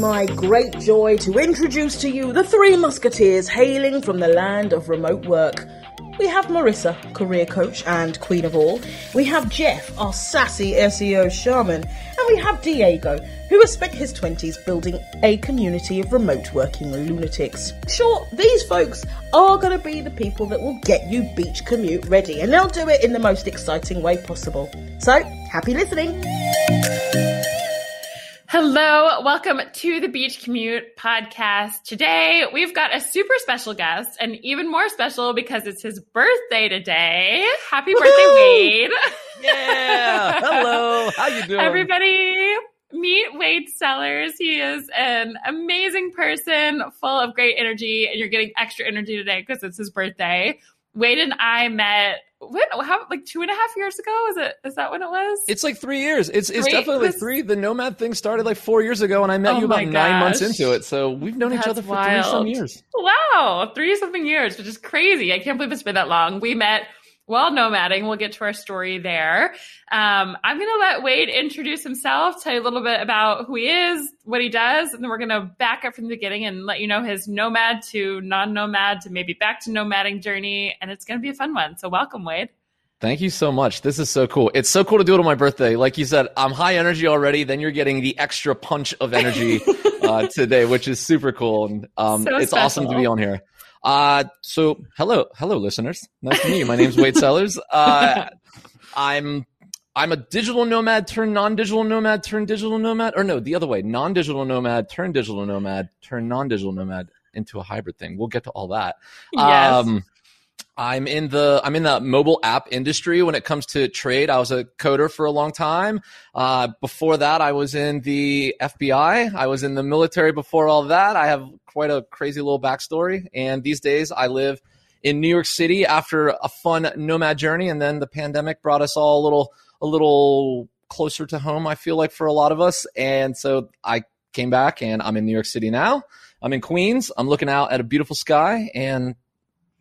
my great joy to introduce to you the three musketeers hailing from the land of remote work. We have Marissa, career coach and queen of all. We have Jeff, our sassy SEO shaman. And we have Diego, who has spent his 20s building a community of remote working lunatics. Sure, these folks are going to be the people that will get you beach commute ready, and they'll do it in the most exciting way possible. So, happy listening! Hello, welcome to the Beach Commute podcast. Today we've got a super special guest, and even more special because it's his birthday today. Happy birthday, Wade! Yeah, hello. How you doing, everybody? Meet Wade Sellers. He is an amazing person, full of great energy, and you're getting extra energy today because it's his birthday. Wade and I met when how like two and a half years ago? Is it is that when it was? It's like three years. It's it's three? definitely like three. The nomad thing started like four years ago and i met oh you about gosh. nine months into it so we've known That's each other for wild. three some years. Wow three something years which is crazy. I can't believe it's been that long. We met while nomading. We'll get to our story there. Um, I'm going to let Wade introduce himself, tell you a little bit about who he is, what he does, and then we're going to back up from the beginning and let you know his nomad to non nomad to maybe back to nomading journey. And it's going to be a fun one. So, welcome, Wade. Thank you so much. This is so cool. It's so cool to do it on my birthday. Like you said, I'm high energy already. Then you're getting the extra punch of energy uh, today, which is super cool. And um, so it's special. awesome to be on here. Uh, so hello, hello, listeners. Nice to meet you. My name's Wade Sellers. Uh, I'm I'm a digital nomad turn non-digital nomad turn digital nomad, or no, the other way, non-digital nomad turn digital nomad turn non-digital nomad into a hybrid thing. We'll get to all that. Yes. Um, I'm in the I'm in the mobile app industry when it comes to trade. I was a coder for a long time. Uh, before that, I was in the FBI. I was in the military before all that. I have quite a crazy little backstory. And these days, I live in New York City after a fun nomad journey, and then the pandemic brought us all a little a little closer to home. I feel like for a lot of us, and so I came back, and I'm in New York City now. I'm in Queens. I'm looking out at a beautiful sky, and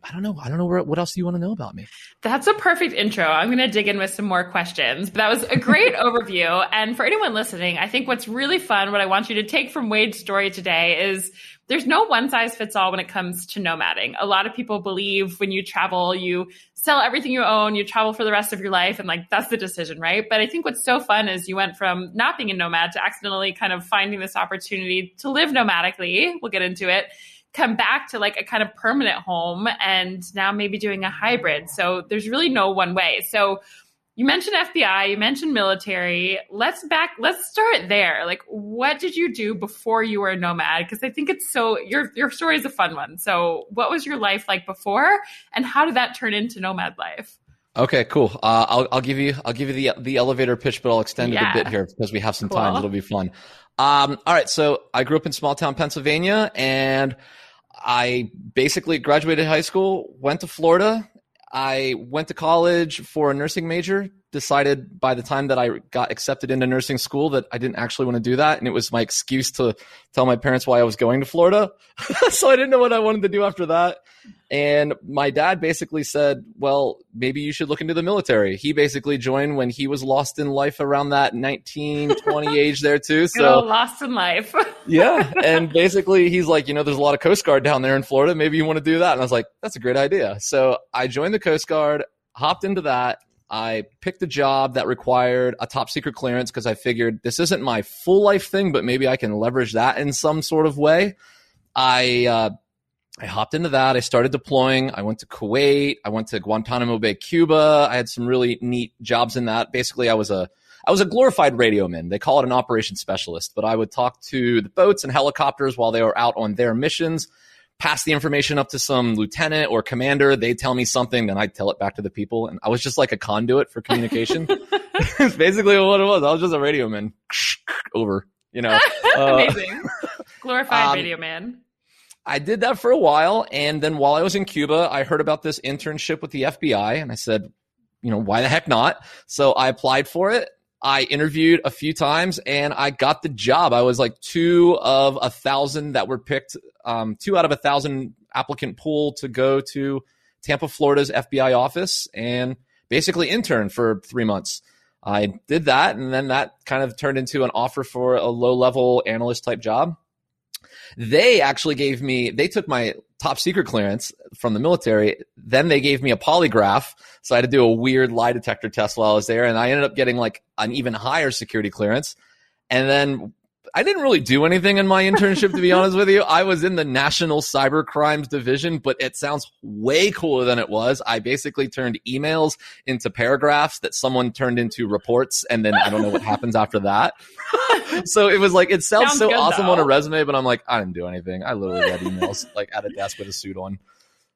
I don't know. I don't know where, what else do you want to know about me? That's a perfect intro. I'm going to dig in with some more questions. But that was a great overview. And for anyone listening, I think what's really fun, what I want you to take from Wade's story today is there's no one size fits all when it comes to nomading. A lot of people believe when you travel, you sell everything you own, you travel for the rest of your life, and like that's the decision, right? But I think what's so fun is you went from not being a nomad to accidentally kind of finding this opportunity to live nomadically. We'll get into it come back to like a kind of permanent home and now maybe doing a hybrid. So there's really no one way. So you mentioned FBI, you mentioned military. Let's back let's start there. Like what did you do before you were a nomad? Because I think it's so your your story is a fun one. So what was your life like before and how did that turn into nomad life? Okay, cool. Uh, I'll, I'll give you I'll give you the the elevator pitch, but I'll extend yeah. it a bit here because we have some cool. time. It'll be fun. Um, all right, so I grew up in small town Pennsylvania, and I basically graduated high school, went to Florida. I went to college for a nursing major, decided by the time that I got accepted into nursing school that I didn't actually want to do that. And it was my excuse to tell my parents why I was going to Florida. so I didn't know what I wanted to do after that. And my dad basically said, well, maybe you should look into the military. He basically joined when he was lost in life around that 19, 20 age there too. So lost in life. yeah. And basically he's like, you know, there's a lot of Coast Guard down there in Florida. Maybe you want to do that. And I was like, that's a great idea. So I joined the Coast Guard, hopped into that. I picked a job that required a top secret clearance because I figured this isn't my full life thing, but maybe I can leverage that in some sort of way. I uh, I hopped into that. I started deploying. I went to Kuwait. I went to Guantanamo Bay, Cuba. I had some really neat jobs in that. Basically, I was a I was a glorified radio man. They call it an operations specialist, but I would talk to the boats and helicopters while they were out on their missions, pass the information up to some lieutenant or commander. They'd tell me something, then I'd tell it back to the people. And I was just like a conduit for communication. It's basically what it was. I was just a radio man. Over, you know. Amazing. Uh, glorified um, radio man. I did that for a while. And then while I was in Cuba, I heard about this internship with the FBI and I said, you know, why the heck not? So I applied for it. I interviewed a few times and I got the job. I was like two of a thousand that were picked, um, two out of a thousand applicant pool to go to Tampa, Florida's FBI office and basically intern for three months. I did that and then that kind of turned into an offer for a low level analyst type job They actually gave me, they took my top secret clearance from the military. Then they gave me a polygraph. So I had to do a weird lie detector test while I was there. And I ended up getting like an even higher security clearance. And then I didn't really do anything in my internship, to be honest with you. I was in the National Cyber Crimes Division, but it sounds way cooler than it was. I basically turned emails into paragraphs that someone turned into reports, and then I don't know what happens after that. so it was like it sounds, sounds so awesome though. on a resume, but I'm like, I didn't do anything. I literally read emails like at a desk with a suit on.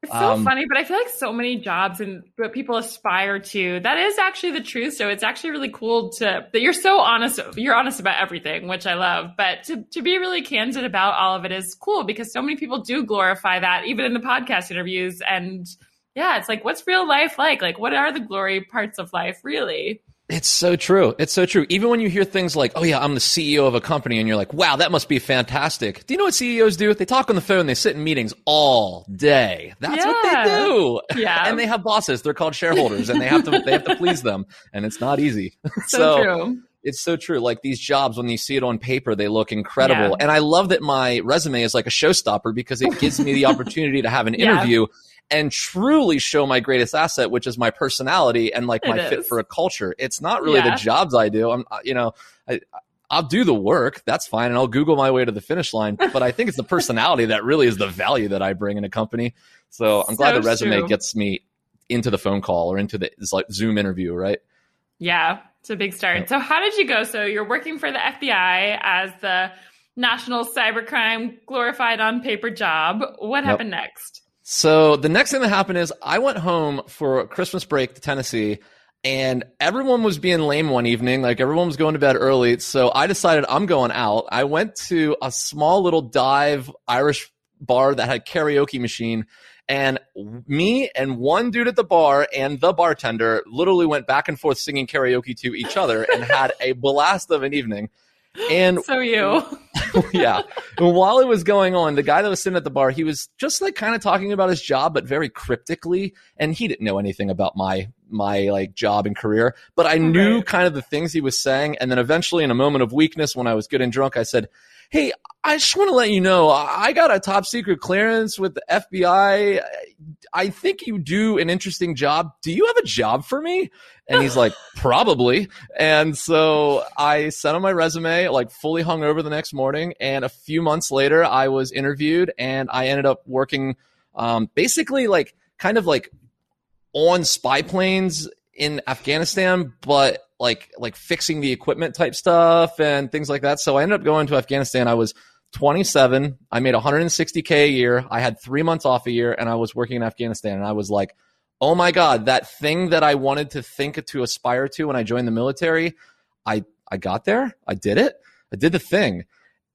It's so um, funny, but I feel like so many jobs and what people aspire to, that is actually the truth. So it's actually really cool to that you're so honest. You're honest about everything, which I love. But to, to be really candid about all of it is cool because so many people do glorify that, even in the podcast interviews. And yeah, it's like, what's real life like? Like, what are the glory parts of life, really? It's so true. It's so true. Even when you hear things like, oh, yeah, I'm the CEO of a company, and you're like, wow, that must be fantastic. Do you know what CEOs do? They talk on the phone, they sit in meetings all day. That's yeah. what they do. Yeah. and they have bosses. They're called shareholders, and they have to they have to please them. And it's not easy. So, so true. It's so true. Like these jobs, when you see it on paper, they look incredible. Yeah. And I love that my resume is like a showstopper because it gives me the opportunity to have an interview and truly show my greatest asset, which is my personality and like my fit for a culture. It's not really yeah. the jobs I do. I'm, you know, I, I'll do the work. That's fine. And I'll Google my way to the finish line. But I think it's the personality that really is the value that I bring in a company. So I'm glad so the resume true. gets me into the phone call or into the like Zoom interview, right? Yeah, it's a big start. So how did you go? So you're working for the FBI as the national cybercrime glorified on paper job. What yep. happened next? So the next thing that happened is I went home for Christmas break to Tennessee and everyone was being lame one evening. Like everyone was going to bed early. So I decided I'm going out. I went to a small little dive Irish bar that had karaoke machine and me and one dude at the bar and the bartender literally went back and forth singing karaoke to each other and had a blast of an evening. And so you. yeah. And while it was going on, the guy that was sitting at the bar, he was just like kind of talking about his job, but very cryptically. And he didn't know anything about my my like job and career, but I knew kind of the things he was saying. And then eventually, in a moment of weakness, when I was good and drunk, I said, Hey, I just want to let you know I got a top secret clearance with the FBI. I think you do an interesting job. Do you have a job for me? And he's like, probably. And so I sent him my resume, like fully hung over the next morning. And a few months later, I was interviewed and I ended up working um, basically like kind of like on spy planes in Afghanistan, but like like fixing the equipment type stuff and things like that. So I ended up going to Afghanistan. I was 27. I made 160k a year. I had three months off a year, and I was working in Afghanistan. And I was like, oh my god, that thing that I wanted to think to aspire to when I joined the military, I I got there. I did it. I did the thing.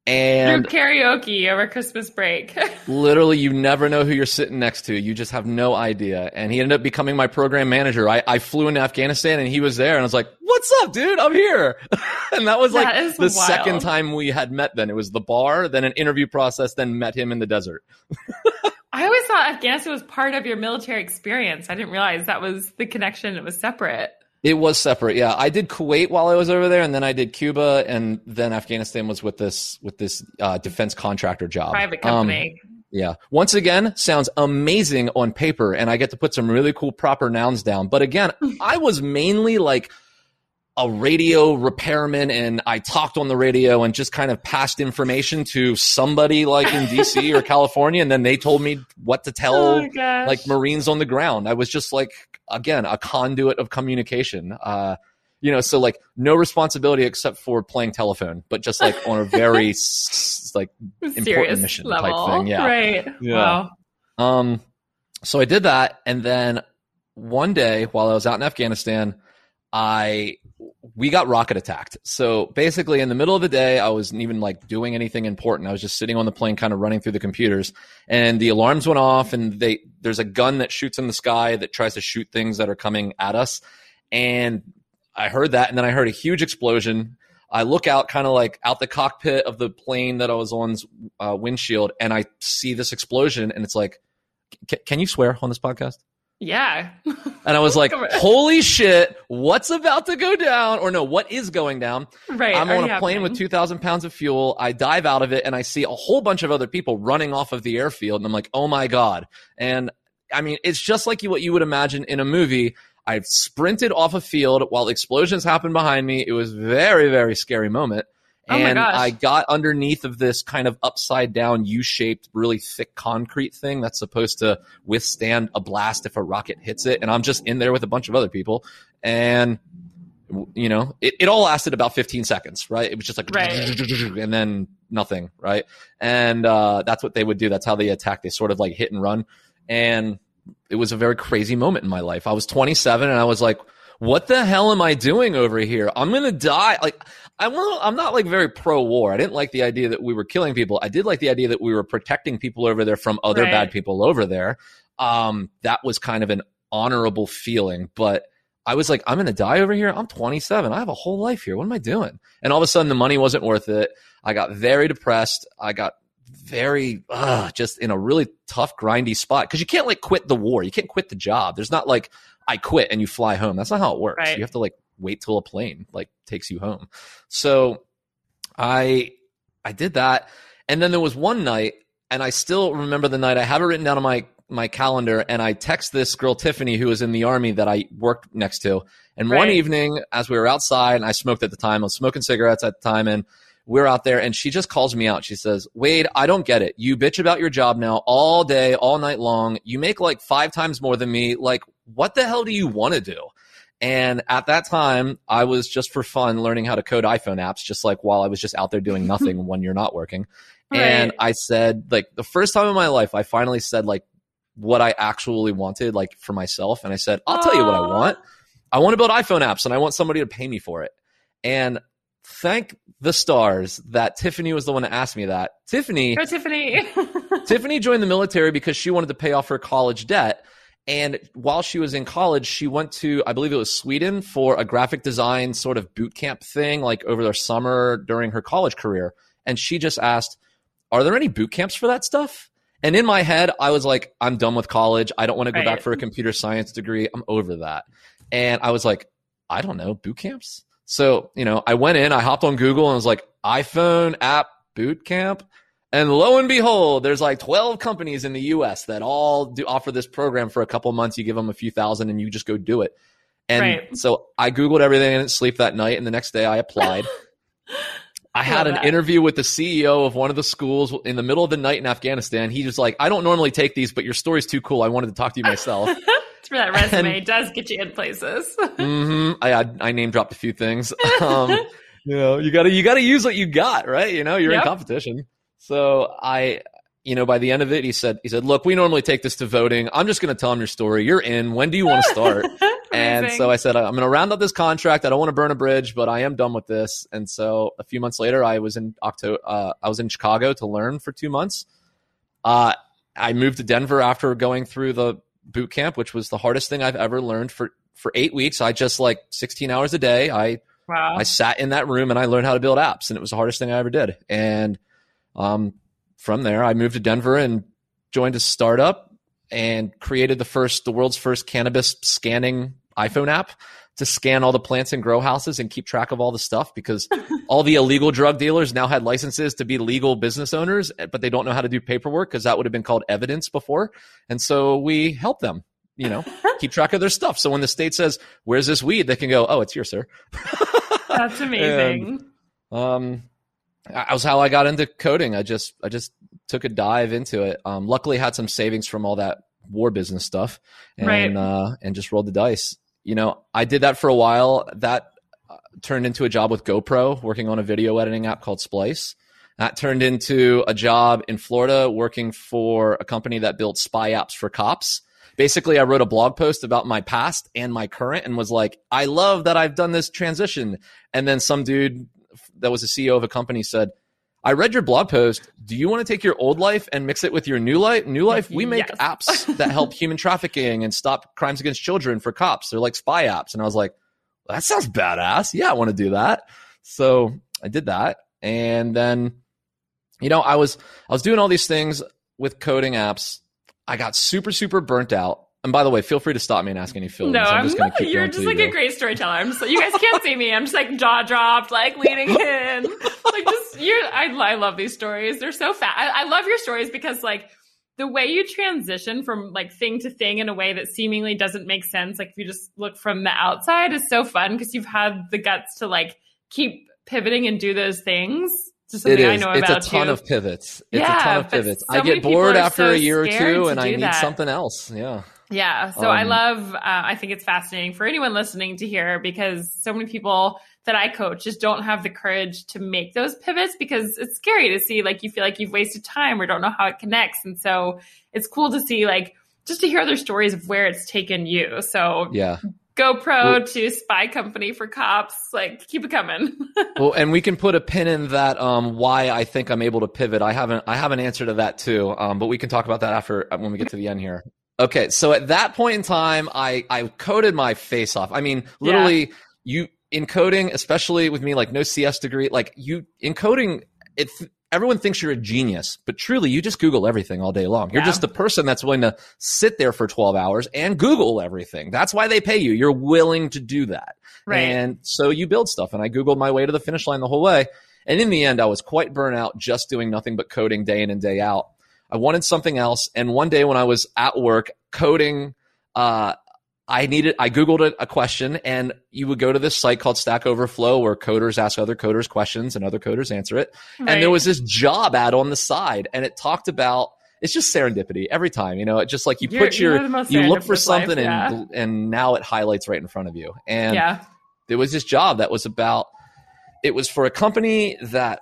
And Through karaoke over Christmas break. literally, you never know who you're sitting next to. You just have no idea. And he ended up becoming my program manager. I, I flew into Afghanistan and he was there and I was like, what's up, dude? I'm here. and that was like that the wild. second time we had met then. It was the bar, then an interview process, then met him in the desert. I always thought Afghanistan was part of your military experience. I didn't realize that was the connection. It was separate. It was separate, yeah. I did Kuwait while I was over there, and then I did Cuba, and then Afghanistan was with this with this uh, defense contractor job, private company. Um, yeah. Once again, sounds amazing on paper, and I get to put some really cool proper nouns down. But again, I was mainly like a radio repairman and I talked on the radio and just kind of passed information to somebody like in DC or California. And then they told me what to tell oh like Marines on the ground. I was just like, again, a conduit of communication. Uh, you know, so like no responsibility except for playing telephone, but just like on a very like important mission level. type thing. Yeah. Right. Yeah. Wow. Um, so I did that. And then one day while I was out in Afghanistan, I we got rocket attacked. So basically, in the middle of the day, I wasn't even like doing anything important. I was just sitting on the plane, kind of running through the computers, and the alarms went off. And they there's a gun that shoots in the sky that tries to shoot things that are coming at us. And I heard that, and then I heard a huge explosion. I look out, kind of like out the cockpit of the plane that I was on's uh, windshield, and I see this explosion, and it's like, can you swear on this podcast? Yeah. And I was like, holy shit, what's about to go down? Or no, what is going down? Right. I'm on a plane happening. with 2,000 pounds of fuel. I dive out of it and I see a whole bunch of other people running off of the airfield. And I'm like, oh my God. And I mean, it's just like you, what you would imagine in a movie. I sprinted off a field while explosions happened behind me. It was very, very scary moment. Oh And. I got underneath of this kind of upside down U-shaped, really thick concrete thing that's supposed to withstand a blast if a rocket hits it. And I'm just in there with a bunch of other people. And you know, it, it all lasted about 15 seconds, right? It was just like, Right. and then nothing, right? And uh, that's what they would do. That's how they attack. They sort of like hit and run. And it was a very crazy moment in my life. I was 27 and I was like, what the hell am I doing over here? I'm going to die. Like, I'm, not- I'm not like very pro war. I didn't like the idea that we were killing people. I did like the idea that we were protecting people over there from other Right. bad people over there. Um, that was kind of an honorable feeling, but I was like, I'm going to die over here. I'm 27. I have a whole life here. What am I doing? And all of a sudden, the money wasn't worth it. I got very depressed. I got very, uh, just in a really tough, grindy spot because you can't like quit the war. You can't quit the job. There's not like I quit and you fly home. That's not how it works. Right. You have to like wait till a plane like takes you home. So I, I did that. And then there was one night and I still remember the night. I have it written down on my my calendar, and I text this girl Tiffany who was in the army that I worked next to. And one evening, as we were outside, and I smoked at the time, I was smoking cigarettes at the time, and we we're out there, and she just calls me out. She says, "Wade, I don't get it. You bitch about your job now all day, all night long. You make like five times more than me. Like, what the hell do you want to do?" And at that time, I was just for fun learning how to code iPhone apps, just like while I was just out there doing nothing when you're not working. And I said, like, the first time in my life, I finally said, like, what I actually wanted, like, for myself. And I said, I'll tell you what I want. I want to build iPhone apps and I want somebody to pay me for it. And thank the stars that Tiffany was the one that asked me that. Tiffany, Go, Tiffany. Tiffany joined the military because she wanted to pay off her college debt. And while she was in college, she went to, I believe it was Sweden for a graphic design sort of boot camp thing, like over their summer during her college career. And she just asked, Are there any boot camps for that stuff? And in my head, I was like, I'm done with college. I don't want to go Right. back for a computer science degree. I'm over that. And I was like, I don't know, boot camps? So, you know, I went in, I hopped on Google and was like, iPhone app boot camp. And lo and behold, there's like 12 companies in the US that all do offer this program for a couple months. You give them a few thousand and you just go do it. And Right. so I Googled everything and didn't sleep that night. And the next day I applied. I had an that. interview with the CEO of one of the schools in the middle of the night in Afghanistan. He was like, I don't normally take these, but your story's too cool. I wanted to talk to you myself. For that resume. It does get you in places. hmm I, I I name dropped a few things. Um, you know, you gotta you gotta use what you got, right? You know, you're Yep. in competition. So I, you know, by the end of it, he said he said, look, we normally take this to voting. I'm just gonna tell him your story. You're in. When do you want to start? and so I said, I'm going to round up this contract. I don't want to burn a bridge, but I am done with this. And so a few months later, I was in October. Uh, I was in Chicago to learn for two months. Uh, I moved to Denver after going through the boot camp, which was the hardest thing I've ever learned for for eight weeks. I just like 16 hours a day. I wow. I sat in that room and I learned how to build apps, and it was the hardest thing I ever did. And um, from there, I moved to Denver and joined a startup and created the first, the world's first cannabis scanning iPhone app to scan all the plants in grow houses and keep track of all the stuff because all the illegal drug dealers now had licenses to be legal business owners, but they don't know how to do paperwork because that would have been called evidence before. And so we help them, you know, keep track of their stuff. So when the state says, "Where's this weed?" they can go, "Oh, it's here, sir." That's amazing. um that was how i got into coding. I just i just took a dive into it. Um luckily had some savings from all that war business stuff and Right. uh and just rolled the dice. You know i did that for a while. That uh, turned into a job with gopro working on a video editing app called splice. That turned into a job in florida working for a company that built spy apps for cops. Basically i wrote a blog post about my past and my current and was like i love that i've done this transition. And then some dude that was a ceo of a company said i read your blog post. Do you want to take your old life and mix it with your new life? New life we make Yes. apps that help human trafficking and stop crimes against children for cops. They're like spy apps. And i was like that sounds badass. Yeah i want to do that. So i did that. And then you know i was i was doing all these things with coding apps. I got super super burnt out And by the way, feel free to stop me and ask any fillings. No, I'm I'm, just going not. to keep You're just like you a great storyteller. I'm just like you guys can't see me. I'm just like jaw dropped, like leaning in. Like just you. I I love these stories. They're so fast. I, I love your stories because like the way you transition from like thing to thing in a way that seemingly doesn't make sense. Like if you just look from the outside, is so fun because you've had the guts to like keep pivoting and do those things. It I know It's about a ton you. of pivots. It's Yeah, a ton of pivots. so I get bored after so a year or two, and I need that. something else. Yeah. Yeah. So I Um, love, uh, I think it's fascinating for anyone listening to hear because so many people that I coach just don't have the courage to make those pivots because it's scary to see like you feel like you've wasted time or don't know how it connects. And so it's cool to see like just to hear other stories of where it's taken you. So Yeah. GoPro Well- to spy company for cops, like keep it coming. well, and we can put a pin in that. Um, why I think I'm able to pivot. I haven't. I have an answer to that too. Um, but we can talk about that after uh, when we get to the end here. Okay, so at that point in time, I I coded my face off. I mean, literally, you encoding, especially with me, like no CS degree, like you encoding. it. Everyone thinks you're a genius, but truly, you just Google everything all day long. You're Yeah. just the person that's willing to sit there for 12 hours and Google everything. That's why they pay you. You're willing to do that. right. And so you build stuff. And I Googled my way to the finish line the whole way. And in the end, I was quite burnt out just doing nothing but coding day in and day out. I wanted something else. And one day when I was at work coding, uh, I needed, I Googled a, a question and you would go to this site called Stack Overflow where coders ask other coders questions and other coders answer it. And there was this job ad on the side and it talked about, it's just serendipity every time, you know, it just like you You're- put your, you're the most you look for serendipitous life, something yeah. and, and now it highlights right in front of you. And yeah. there was this job that was about it was for a company that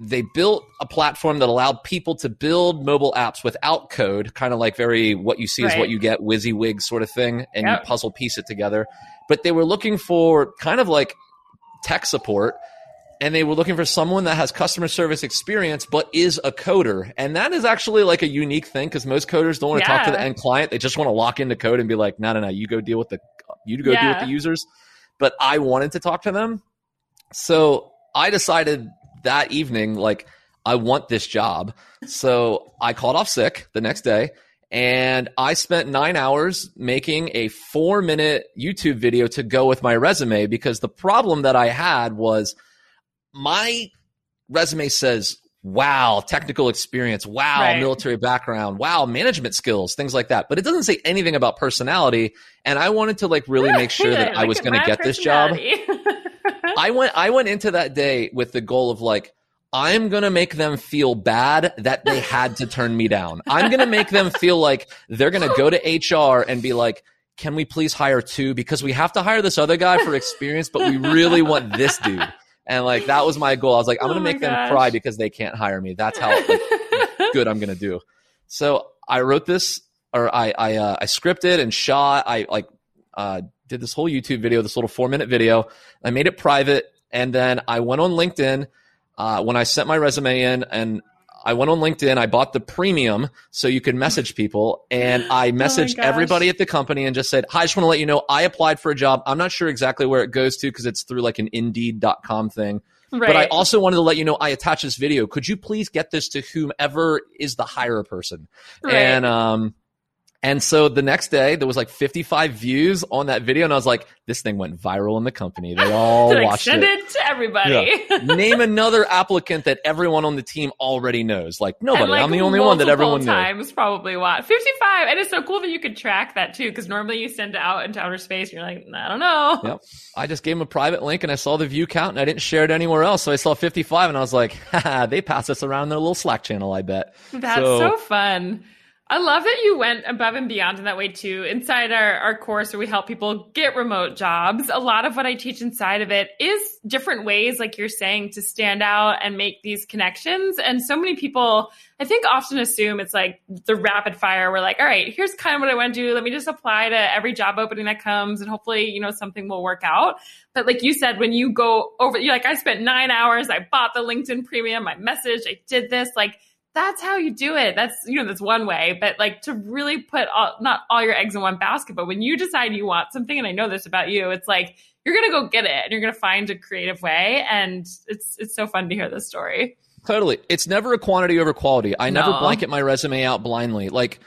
they built a platform that allowed people to build mobile apps without code, kind of like very what you see is what you get, WYSIWYG sort of thing, and Yep. you puzzle piece it together. But they were looking for kind of like tech support, and they were looking for someone that has customer service experience but is a coder. And that is actually like a unique thing because most coders don't want to talk to the end client. They just want to lock into code and be like, no, no, no, you go deal with the you go deal with the users. But I wanted to talk to them. So I decided that evening, like, I want this job. So I called off sick the next day and I spent nine hours making a four minute YouTube video to go with my resume because the problem that I had was my resume says, wow, technical experience, wow, Right. military background, wow, management skills, things like that. But it doesn't say anything about personality. And I wanted to like really make sure that I was going to get this job. I went I went into that day with the goal of like I'm going to make them feel bad that they had to turn me down. I'm going to make them feel like they're going to go to HR and be like, "Can we please hire two because we have to hire this other guy for experience, but we really want this dude." And like that was my goal. I was like, I'm Oh going to my make them cry because they can't hire me. That's how like, good I'm going to do. So I wrote this, or I I, uh, I scripted and shot. I like uh, did this whole YouTube video, this little four minute video. I made it private, and then I went on LinkedIn uh, when I sent my resume in, and I went on LinkedIn. I bought the premium so you could message people, and I messaged gosh. everybody at the company and just said, "Hi, I just want to let you know I applied for a job. I'm not sure exactly where it goes to because it's through like an Indeed.com thing." right. But I also wanted to let you know I attached this video. Could you please get this to whomever is the hire person? Right. And um and so the next day there was like 55 views on that video and I was like this thing went viral in the company. They all watched send it. it to everybody. Name another applicant that everyone on the team already knows. Like nobody. Like, I'm the only one that everyone knows. times probably what 55 and it's so cool that you could track that too because normally you send it out into outer space and you're like i don't know Yep. I just gave him a private link and I saw the view count and I didn't share it anywhere else. So I saw 55 and I was like, Haha, they pass us around their little Slack channel, I bet. that's so, fun I love that you went above and beyond in that way too. Inside our, our course where we help people get remote jobs, a lot of what I teach inside of it is different ways, like you're saying, to stand out and make these connections. And so many people, I think, often assume it's like the rapid fire. We're like, all right, here's kind of what I want to do. Let me just apply to every job opening that comes and hopefully, you know, something will work out. But like you said, when you go over, you're like, I spent nine hours, I bought the LinkedIn premium, I messaged, I did this, like, that's how you do it. That's, you know, that's one way. But like to really put all, not all your eggs in one basket, but when you decide you want something, and I know this about you, it's like, you're going to go get it and you're going to find a creative way. And it's, it's so fun to hear this story. Totally. It's never a quantity over quality. I never blanket my resume out blindly. Like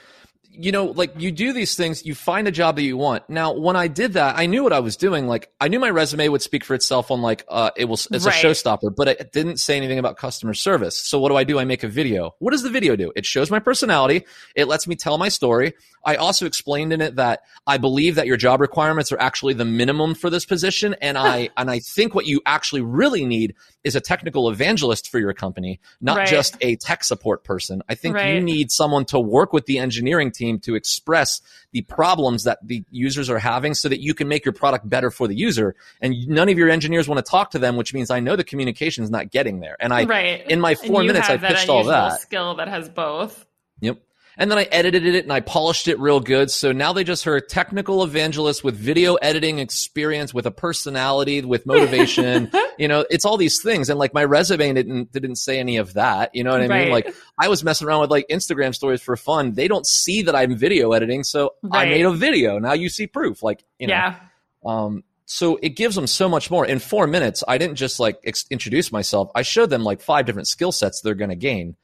you know, like you do these things, you find a job that you want. Now, when I did that, I knew what I was doing. Like I knew my resume would speak for itself on like, uh, it was, it's Right. a showstopper, but it didn't say anything about customer service. So what do I do? I make a video. What does the video do? It shows my personality. It lets me tell my story. I also explained in it that I believe that your job requirements are actually the minimum for this position. And I, and I think what you actually really need is a technical evangelist for your company, not Right. just a tech support person. I think you need someone to work with the engineering team to express the problems that the users are having so that you can make your product better for the user. And none of your engineers want to talk to them, which means I know the communication is not getting there. And I, right. in my four minutes, I pitched all that. skill that has both. And then I edited it and I polished it real good. So now they just heard technical evangelist with video editing experience, with a personality, with motivation. you know, it's all these things. And like my resume didn't didn't say any of that. You know what I Right. mean? Like I was messing around with like Instagram stories for fun. They don't see that I'm video editing, so I made a video. Now you see proof. Like you know. yeah. Um, so it gives them so much more. In four minutes, I didn't just like ex- introduce myself. I showed them like five different skill sets they're going to gain.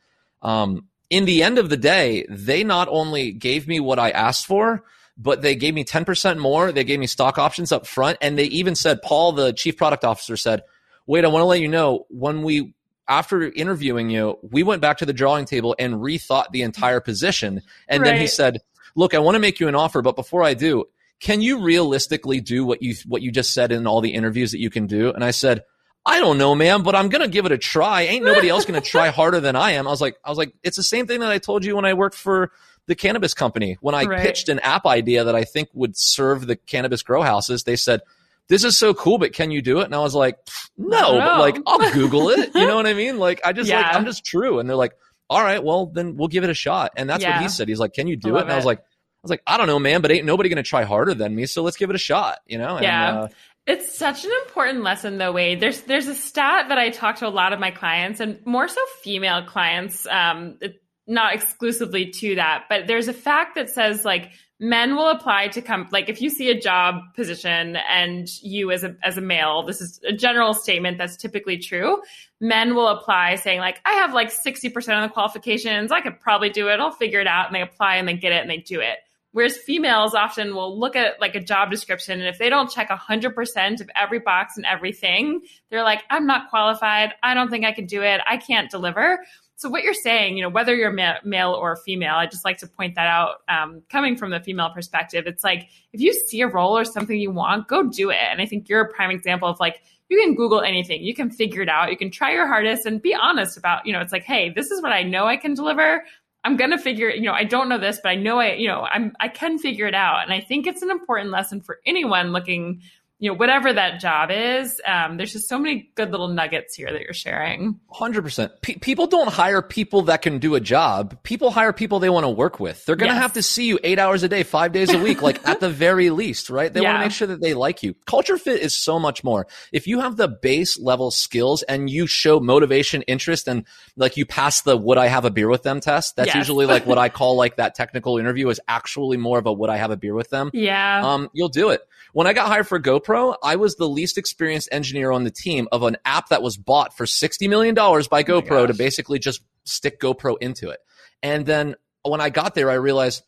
Um, in the end of the day, they not only gave me what I asked for, but they gave me 10% more. They gave me stock options up front. And they even said, Paul, the chief product officer said, wait, I want to let you know when we, after interviewing you, we went back to the drawing table and rethought the entire position. And then he Right. said, look, I want to make you an offer, but before I do, can you realistically do what you what you just said in all the interviews that you can do? And I said, I don't know, man, but I'm gonna give it a try. Ain't nobody else gonna try harder than I am. I was like, I was like, it's the same thing that I told you when I worked for the cannabis company. When I Right. pitched an app idea that I think would serve the cannabis grow houses, they said, This is so cool, but can you do it? And I was like, No, but like I'll Google it. You know what I mean? Like I just like I'm just true. And they're like, All right, well then we'll give it a shot. And that's what he said. He's like, Can you do I it? And I was like, I was like, I don't know, man, but ain't nobody gonna try harder than me, so let's give it a shot, you know? And, Yeah. uh, It's such an important lesson though, Wade. There's there's a stat that I talk to a lot of my clients and more so female clients, um, not exclusively to that, but there's a fact that says like men will apply to come like if you see a job position and you as a as a male, this is a general statement that's typically true. Men will apply saying like I have like 60% of the qualifications, I could probably do it, I'll figure it out and they apply and they get it and they do it. Whereas females often will look at like a job description and if they don't check 100% of every box and everything, they're like, I'm not qualified. I don't think I can do it. I can't deliver. So what you're saying, you know, whether you're ma- male or female, I just like to point that out. Um, coming from the female perspective, it's like if you see a role or something you want, go do it. And I think you're a prime example of like you can Google anything, you can figure it out, you can try your hardest, and be honest about, you know, it's like, hey, this is what I know I can deliver. I'm gonna figure, you know, I don't know this, but I know I, you know, I'm I can figure it out. And I think it's an important lesson for anyone looking, you know, whatever that job is. Um, there's just so many good little nuggets here that you're sharing. Hundred percent. People don't hire people that can do a job. People hire people they want to work with. They're going to Yes. have to see you eight hours a day, five days a week, like at the very least, right? They want to make sure that they like you. Culture fit is so much more. If you have the base level skills and you show motivation, interest, and like you pass the "Would I have a beer with them?" test, that's Yes. usually like what I call like that technical interview is actually more of a "Would I have a beer with them?" Yeah. um, you'll do it. When I got hired for GoPro, I was the least experienced engineer on the team of an app that was bought for $60 million by oh GoPro to basically just stick GoPro into it. And then when I got there, I realized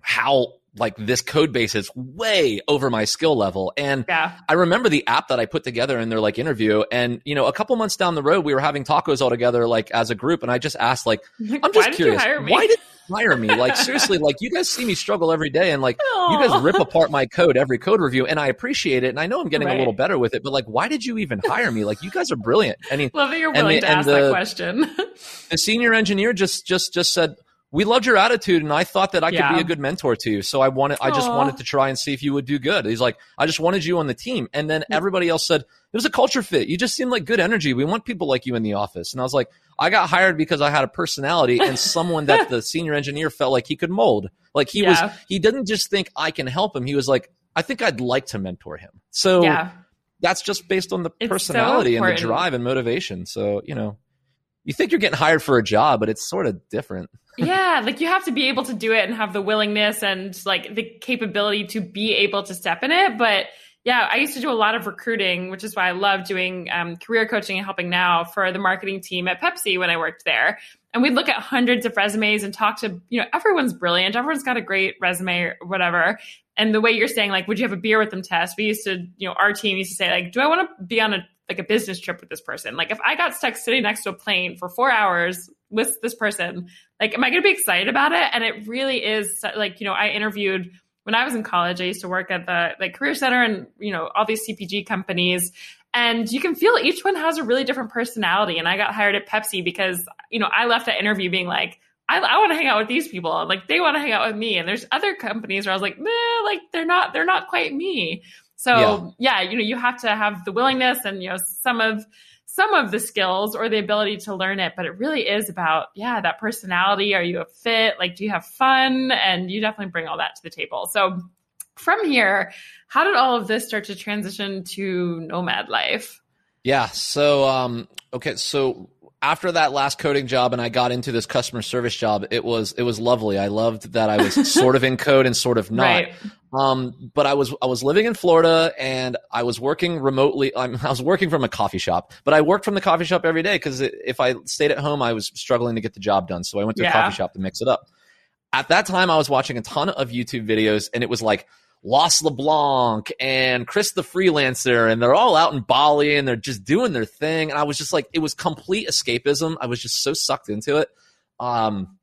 how like this code base is way over my skill level. And yeah. I remember the app that I put together in their like interview. And, you know, a couple months down the road, we were having tacos all together, like as a group. And I just asked, like, I'm just Why did curious, you hire me? why did hire me? Like, seriously, like you guys see me struggle every day. And like, you guys rip apart my code every code review and I appreciate it. And I know I'm getting Right. a little better with it, but like, why did you even hire me? Like, you guys are brilliant. I mean, Love that you're willing the- to ask that question. the senior engineer just, just, just said, we loved your attitude and I thought that I could be a good mentor to you. So I wanted, I just wanted to try and see if you would do good. He's like, I just wanted you on the team. And then everybody else said, it was a culture fit. You just seem like good energy. We want people like you in the office. And I was like, I got hired because I had a personality and someone that the senior engineer felt like he could mold. Like he Yeah. was, he didn't just think I can help him. He was like, I think I'd like to mentor him. So yeah. that's just based on the It's so personality and the drive and motivation. So, you know, you think you're getting hired for a job, but it's sort of different. yeah, like you have to be able to do it and have the willingness and like the capability to be able to step in it. But yeah, I used to do a lot of recruiting, which is why I love doing um, career coaching and helping now for the marketing team at Pepsi when I worked there. And we'd look at hundreds of resumes and talk to, you know, everyone's brilliant. Everyone's got a great resume or whatever. And the way you're saying, like, would you have a beer with them test? We used to, you know, our team used to say, like, do I want to be on a like a business trip with this person? Like, if I got stuck sitting next to a plane for four hours with this person, like, am I going to be excited about it? And it really is like, you know, I interviewed when I was in college, I used to work at the like career center and you know all these CPG companies, and you can feel each one has a really different personality. And I got hired at Pepsi because you know I left that interview being like, I, I want to hang out with these people, like they want to hang out with me. And there's other companies where I was like, Meh, like they're not they're not quite me. So yeah. yeah, you know you have to have the willingness and you know some of some of the skills or the ability to learn it, but it really is about, yeah, that personality. Are you a fit? Like, do you have fun? And you definitely bring all that to the table. So, from here, how did all of this start to transition to nomad life? Yeah. So, um, okay. So after that last coding job and I got into this customer service job, it was it was lovely. I loved that I was sort of in code and sort of not. Right. Um, but I was I was living in Florida and I was working remotely. I was working from a coffee shop, but I worked from the coffee shop every day because if I stayed at home, I was struggling to get the job done. So I went to yeah. a coffee shop to mix it up. At that time, I was watching a ton of YouTube videos, and it was like Lost LeBlanc and Chris the Freelancer, and they're all out in Bali and they're just doing their thing. And I was just like, it was complete escapism. I was just so sucked into it. Um,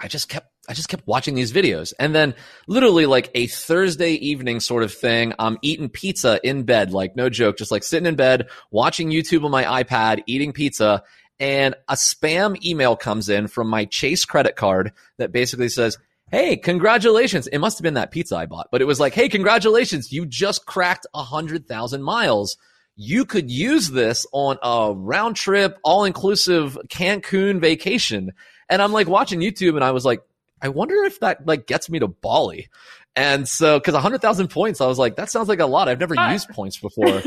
I just kept I just kept watching these videos. And then literally like a Thursday evening sort of thing, I'm eating pizza in bed, like no joke, just like sitting in bed, watching YouTube on my iPad, eating pizza, and a spam email comes in from my Chase credit card that basically says, hey, congratulations. It must have been that pizza I bought, but it was like, hey, congratulations. You just cracked a hundred thousand miles. You could use this on a round trip, all inclusive Cancun vacation. And I'm like watching YouTube and I was like, I wonder if that like gets me to Bali. And so, cause a hundred thousand points, I was like, that sounds like a lot. I've never used points before.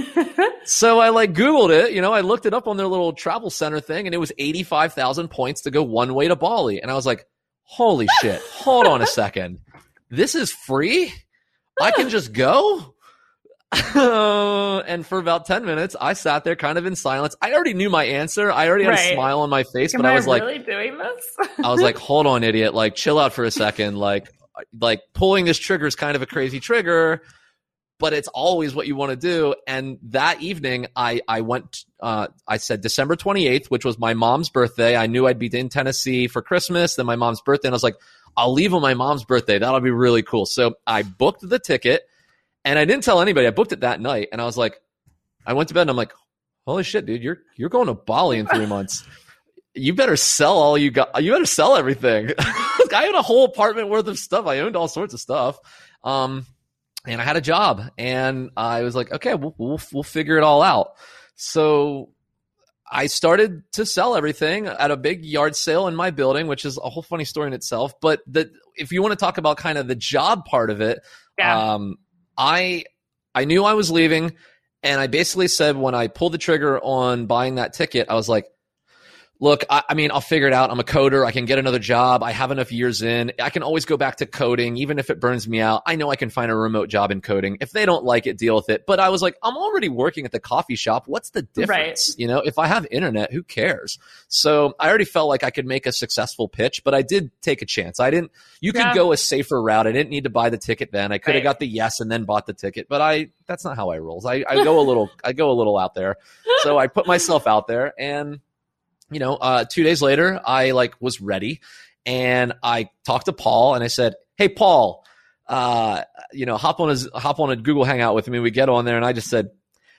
so I like Googled it, you know, I looked it up on their little travel center thing and it was 85,000 points to go one way to Bali. And I was like, holy shit, hold on a second. This is free? I can just go? and for about 10 minutes, I sat there kind of in silence. I already knew my answer. I already had right. a smile on my face, Am but I was I really like, doing this? I was like, hold on, idiot. Like, chill out for a second. Like, like pulling this trigger is kind of a crazy trigger but it's always what you want to do. And that evening, I I went. Uh, I said December 28th, which was my mom's birthday. I knew I'd be in Tennessee for Christmas, then my mom's birthday, and I was like, I'll leave on my mom's birthday. That'll be really cool. So I booked the ticket, and I didn't tell anybody. I booked it that night, and I was like, I went to bed, and I'm like, holy shit, dude, you're you're going to Bali in three months. You better sell all you got. You better sell everything. I had a whole apartment worth of stuff. I owned all sorts of stuff. Um, and I had a job, and I was like, okay, we'll, we'll, we'll figure it all out. So I started to sell everything at a big yard sale in my building, which is a whole funny story in itself. But the, if you want to talk about kind of the job part of it, yeah. um, I I knew I was leaving, and I basically said when I pulled the trigger on buying that ticket, I was like, look, I, I, mean, I'll figure it out. I'm a coder. I can get another job. I have enough years in. I can always go back to coding, even if it burns me out. I know I can find a remote job in coding. If they don't like it, deal with it. But I was like, I'm already working at the coffee shop. What's the difference? Right. You know, if I have internet, who cares? So I already felt like I could make a successful pitch, but I did take a chance. I didn't, you could go a safer route. I didn't need to buy the ticket then. I could have right. got the yes and then bought the ticket, but I, that's not how I rolls. I, I go a little, I go a little out there. So I put myself out there and you know, uh, two days later, I like was ready and I talked to Paul and I said, Hey, Paul, uh, you know, hop on his, hop on a Google Hangout with me. We get on there and I just said,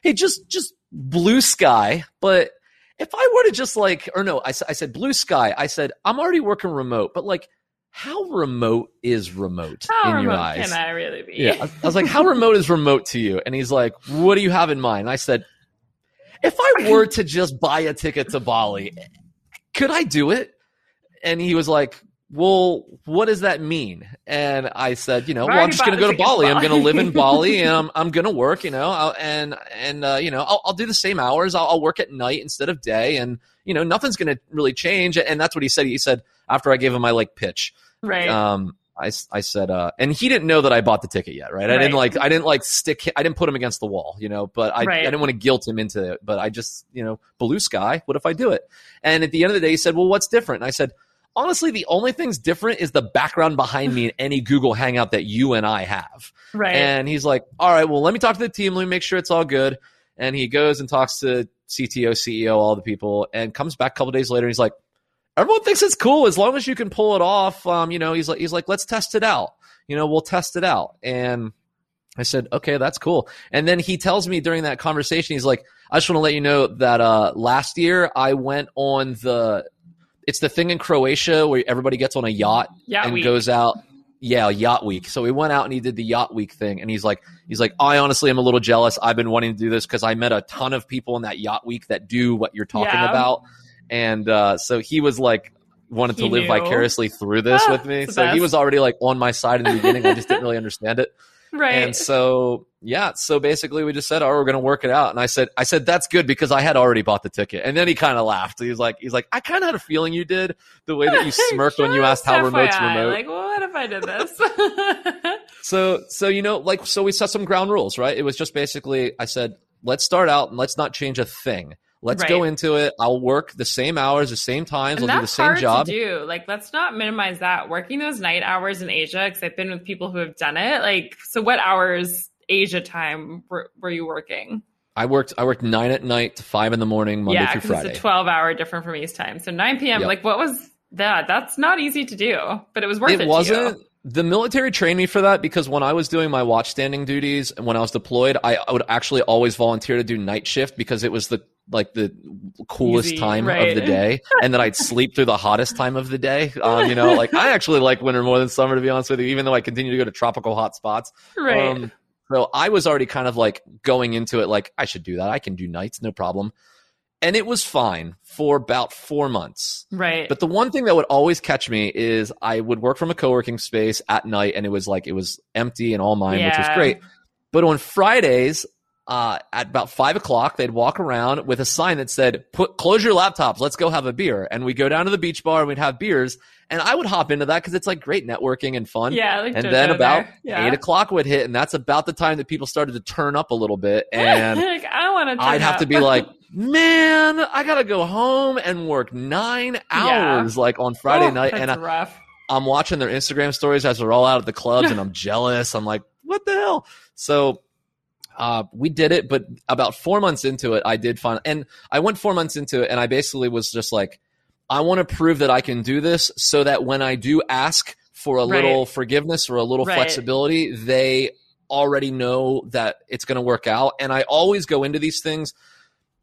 Hey, just, just blue sky. But if I were to just like, or no, I, I said blue sky. I said, I'm already working remote, but like, how remote is remote how in remote your eyes? Can I really be? Yeah. I was like, how remote is remote to you? And he's like, what do you have in mind? And I said, if I were to just buy a ticket to Bali, could I do it? And he was like, well, what does that mean? And I said, you know, well, I'm just going to go to Bali. Bali. I'm going to live in Bali and I'm, I'm going to work, you know, I'll, and, and, uh, you know, I'll, I'll, do the same hours. I'll, I'll, work at night instead of day. And, you know, nothing's going to really change. And that's what he said. He said, after I gave him my like pitch, right. Um, I, I said, uh, and he didn't know that I bought the ticket yet, right? I Right. didn't like, I didn't like stick, I didn't put him against the wall, you know, but I, Right. I didn't want to guilt him into it, but I just, you know, blue sky. What if I do it? And at the end of the day, he said, well, what's different? And I said, honestly, the only thing's different is the background behind me in any Google Hangout that you and I have. Right. And he's like, all right, well, let me talk to the team. Let me make sure it's all good. And he goes and talks to CTO, CEO, all the people, and comes back a couple days later. And he's like, everyone thinks it's cool as long as you can pull it off. Um, you know, he's like, he's like, let's test it out. You know, we'll test it out. And I said, okay, that's cool. And then he tells me during that conversation, he's like, I just want to let you know that uh, last year I went on the, it's the thing in Croatia where everybody gets on a yacht yeah. and we, goes out. Yeah, yacht week. So we went out and he did the yacht week thing, and he's like, he's like, I honestly am a little jealous. I've been wanting to do this because I met a ton of people in that yacht week that do what you're talking Yeah. about, and uh, so he was like wanted to live knew. vicariously through this Ah, with me. So he was already like on my side in the beginning. I just didn't really understand it. right. And so yeah, so basically we just said, "Oh, we're going to work it out." And I said, "I said that's good because I had already bought the ticket." And then he kind of laughed. He was like, "He's like, I kind of had a feeling you did the way that you smirked when you asked how remote's remote." Like, well, what if I did this? So, so you know, like, so we set some ground rules, right? It was just basically, I said, let's start out and let's not change a thing. Let's go into it. I'll work the same hours, the same times. and I'll do the same job. do. Like, let's not minimize that. Working those night hours in Asia, because I've been with people who have done it. Like, so what hours Asia time were, were you working? I worked, I worked nine at night to five in the morning, Monday yeah, through Friday. it's a 12 hour different from East time. So 9 p.m. Yep. Like, what was that? That's not easy to do, but it was worth it. it wasn't. The military trained me for that because when I was doing my watchstanding duties and when I was deployed, I, I would actually always volunteer to do night shift because it was the like the coolest Easy, time right. of the day, and then I'd sleep through the hottest time of the day. Um, you know, like I actually like winter more than summer, to be honest with you. Even though I continue to go to tropical hot spots, Right. Um, so I was already kind of like going into it like I should do that. I can do nights, no problem. And it was fine for about four months. right. But the one thing that would always catch me is I would work from a co-working space at night and it was like it was empty and all mine, which was great. But on Fridays, uh, at about five o'clock, they'd walk around with a sign that said, "Put close your laptops. Let's go have a beer." And we go down to the beach bar and we'd have beers. And I would hop into that because it's like great networking and fun. yeah. Like And JoJo then about yeah. eight o'clock would hit, and that's about the time that people started to turn up a little bit. And like, I want to. I'd have to be like, man, I gotta go home and work nine hours like on Friday oh, night, and I, rough. I'm watching their Instagram stories as they're all out at the clubs, and I'm jealous. I'm like, what the hell? So. Uh, we did it, but about four months into it, I did find, and I went four months into it, and I basically was just like, I want to prove that I can do this, so that when I do ask for a Right. little forgiveness or a little Right. flexibility, they already know that it's going to work out. And I always go into these things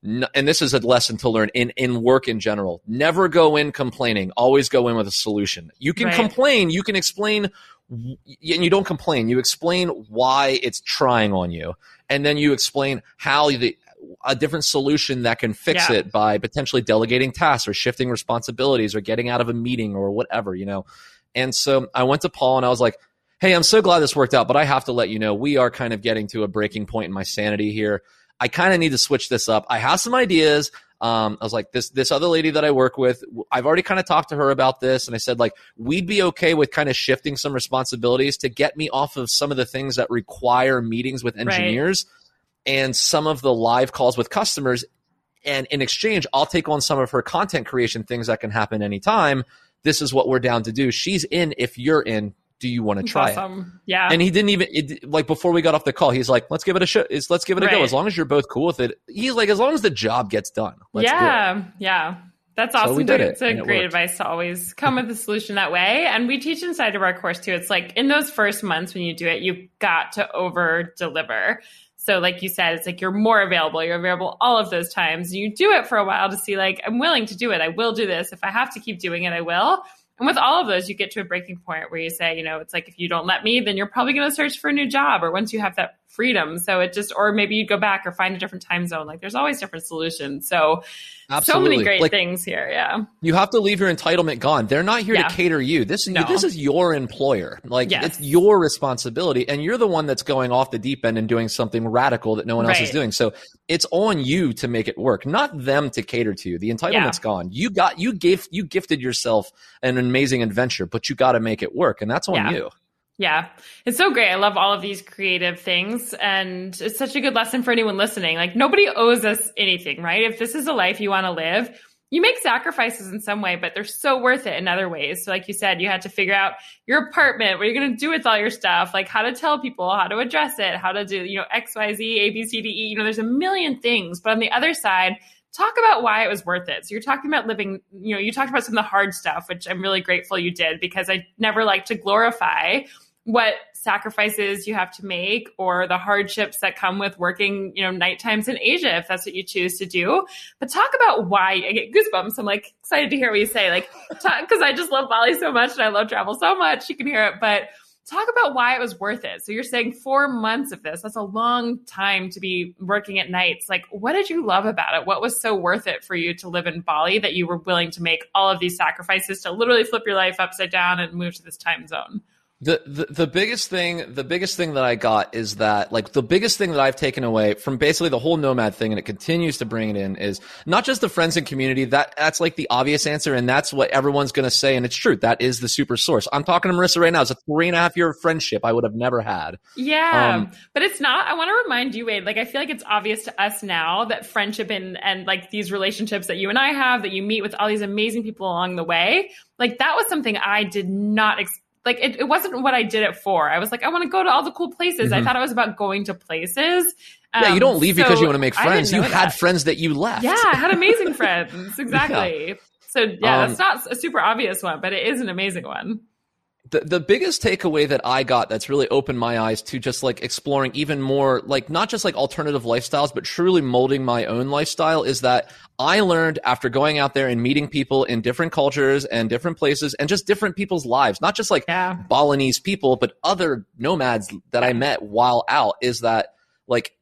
and this is a lesson to learn in, in work in general. Never go in complaining. Always go in with a solution. You can Right. complain. You can explain, and you don't complain. You explain why it's trying on you, and then you explain how the a different solution that can fix Yeah. it by potentially delegating tasks or shifting responsibilities or getting out of a meeting or whatever, you know. And so I went to Paul and I was like, "Hey, I'm so glad this worked out, but I have to let you know we are kind of getting to a breaking point in my sanity here. I kind of need to switch this up. I have some ideas. Um, I was like, this this other lady that I work with, I've already kind of talked to her about this, and I said like we'd be okay with kind of shifting some responsibilities to get me off of some of the things that require meetings with engineers and some of the live calls with customers. And in exchange, I'll take on some of her content creation things that can happen anytime. This is what we're down to do. She's in if you're in. Do you want to try it? Yeah. And he didn't even it, like before we got off the call. He's like, "Let's give it a shot. Let's give it a go. As long as you're both cool with it." He's like, "As long as the job gets done." Let's do it." yeah, yeah. That's So awesome. we did it, It's a and it great advice to always come with a solution that way. And we teach inside of our course too. It's like in those first months when you do it, you've got to over deliver. So, like you said, it's like you're more available. You're available all of those times. You do it for a while to see, like, I'm willing to do it. I will do this. If I have to keep doing it, I will. And with all of those, you get to a breaking point where you say, you know, it's like if you don't let me, then you're probably going to search for a new job. Or once you have that freedom. So it just, or maybe you'd go back or find a different time zone. Like there's always different solutions. So Absolutely. so many great like, things here. Yeah. You have to leave your entitlement gone. They're not here Yeah. to cater you. This No. this is your employer. Like Yes. it's your responsibility and you're the one that's going off the deep end and doing something radical that no one else is doing. So it's on you to make it work, not them to cater to you. The entitlement's gone. You got you gave you gifted yourself an amazing adventure, but you got to make it work and that's on Yeah. you. Yeah, it's so great. I love all of these creative things. And it's such a good lesson for anyone listening. Like, nobody owes us anything, right? If this is a life you want to live, you make sacrifices in some way, but they're so worth it in other ways. So, like you said, you had to figure out your apartment, what you're going to do with all your stuff, like how to tell people, how to address it, how to do, you know, X, Y, Z, A, B, C, D, E. You know, there's a million things. But on the other side, talk about why it was worth it. So you're talking about living, you know, you talked about some of the hard stuff, which I'm really grateful you did because I never like to glorify what sacrifices you have to make or the hardships that come with working, you know, night times in Asia, if that's what you choose to do. But talk about why I get goosebumps. I'm like excited to hear what you say, like, because I just love Bali so much and I love travel so much. You can hear it, but talk about why it was worth it. So you're saying four months of this, that's a long time to be working at nights. Like, what did you love about it? What was so worth it for you to live in Bali that you were willing to make all of these sacrifices to literally flip your life upside down and move to this time zone? The, the the biggest thing the biggest thing that I got is that like the biggest thing that I've taken away from basically the whole nomad thing and it continues to bring it in is not just the friends and community that that's like the obvious answer and that's what everyone's gonna say and it's true that is the super source. I'm talking to Marissa right now. It's a three and a half year friendship I would have never had. Yeah, Um, but it's not. I want to remind you, Wade. Like, I feel like it's obvious to us now that friendship and and like these relationships that you and I have, that you meet with all these amazing people along the way, like that was something I did not. Ex- like it, it wasn't what I did it for. I was like, I want to go to all the cool places. I Mhm. thought it was about going to places. yeah, you Um, don't leave because you want to make friends. You know had friends that you left. Yeah, I had amazing friends. Exactly. So yeah, Um, that's not a super obvious one, but it is an amazing one. The, the biggest takeaway that I got that's really opened my eyes to just like exploring even more, like not just like alternative lifestyles, but truly molding my own lifestyle is that I learned after going out there and meeting people in different cultures and different places and just different people's lives, not just like Yeah. Balinese people, but other nomads that I met while out is that like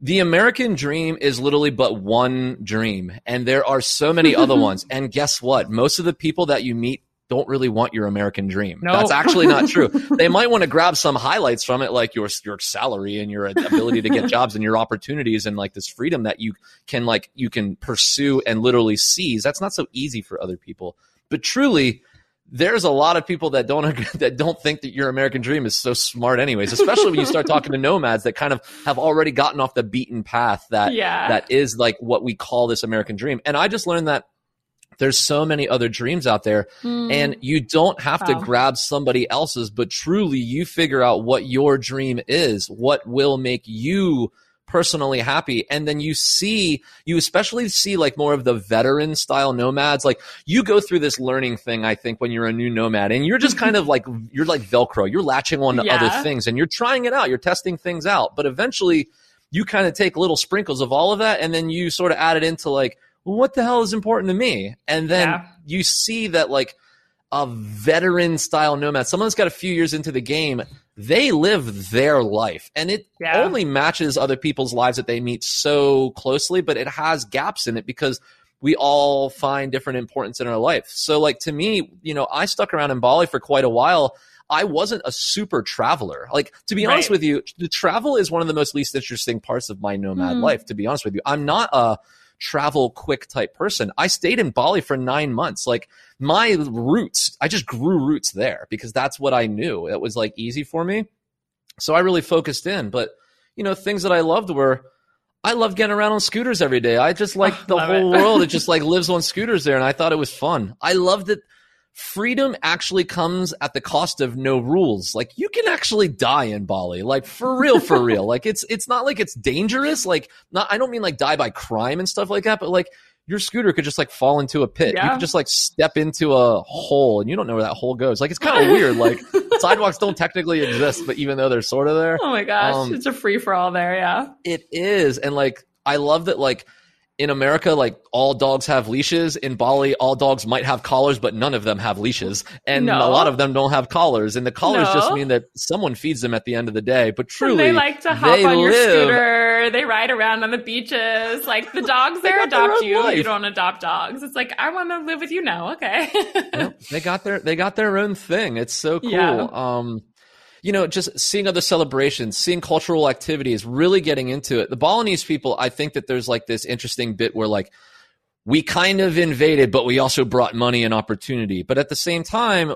the American dream is literally but one dream, and there are so many other ones. And guess what? Most of the people that you meet don't really want your American dream. No. That's actually not true. they might want to grab some highlights from it, like your your salary and your ability to get jobs and your opportunities and like this freedom that you can like you can pursue and literally seize. That's not so easy for other people. But truly, there's a lot of people that don't that don't think that your American dream is so smart, anyways. Especially when you start talking to nomads that kind of have already gotten off the beaten path that Yeah. that is like what we call this American dream. And I just learned that there's so many other dreams out there, hmm. and you don't have to grab somebody else's, but truly you figure out what your dream is, what will make you personally happy. And then you see you especially see like more of the veteran style nomads. Like you go through this learning thing i think when you're a new nomad and you're just kind of like you're like velcro. You're latching on to Yeah. other things and you're trying it out. You're testing things out. But eventually you kind of take little sprinkles of all of that and then you sort of add it into like what the hell is important to me? And then Yeah. you see that like a veteran style nomad someone that's got a few years into the game they live their life. And it Yeah. only matches other people's lives that they meet so closely but it has gaps in it because we all find different importance in our life. So like to me you know i stuck around in bali for quite a while. I wasn't a super traveler. Like to be honest with you the travel is one of the most least interesting parts of my nomad Hmm. life to be honest with you. I'm not a travel quick type person. I stayed in bali for nine months. Like my roots i just grew roots there because that's what i knew. It was like easy for me. So i really focused in. But you know things that i loved were i loved getting around on scooters every day. I just like the whole it. world. It just like lives on scooters there and i thought it was fun. I loved that freedom actually comes at the cost of no rules. Like you can actually die in bali. Like for real for real. Like it's it's not like it's dangerous. Like not i don't mean like die by crime and stuff like that but like your scooter could just like fall into a pit. Yeah. you could just like step into a hole and you don't know where that hole goes. Like it's kind of weird. Like sidewalks don't technically exist but even though they're sort of there Oh my gosh, Um, it's a free for all there. Yeah. it is. And like i love that like in America, like all dogs have leashes. In Bali, all dogs might have collars, but none of them have leashes. And No. a lot of them don't have collars. And the collars just mean that someone feeds them at the end of the day. But And truly, they like to hop on your live- scooter. They ride around on the beaches. Like the dogs there adopt you. life. You don't adopt dogs. It's like I want to live with you now. Okay. Yep, they got their they got their own thing. It's so cool. Yeah. Um, you know, just seeing other celebrations, seeing cultural activities, really getting into it. The Balinese people, I think that there's like this interesting bit where like we kind of invaded, but we also brought money and opportunity. But at the same time,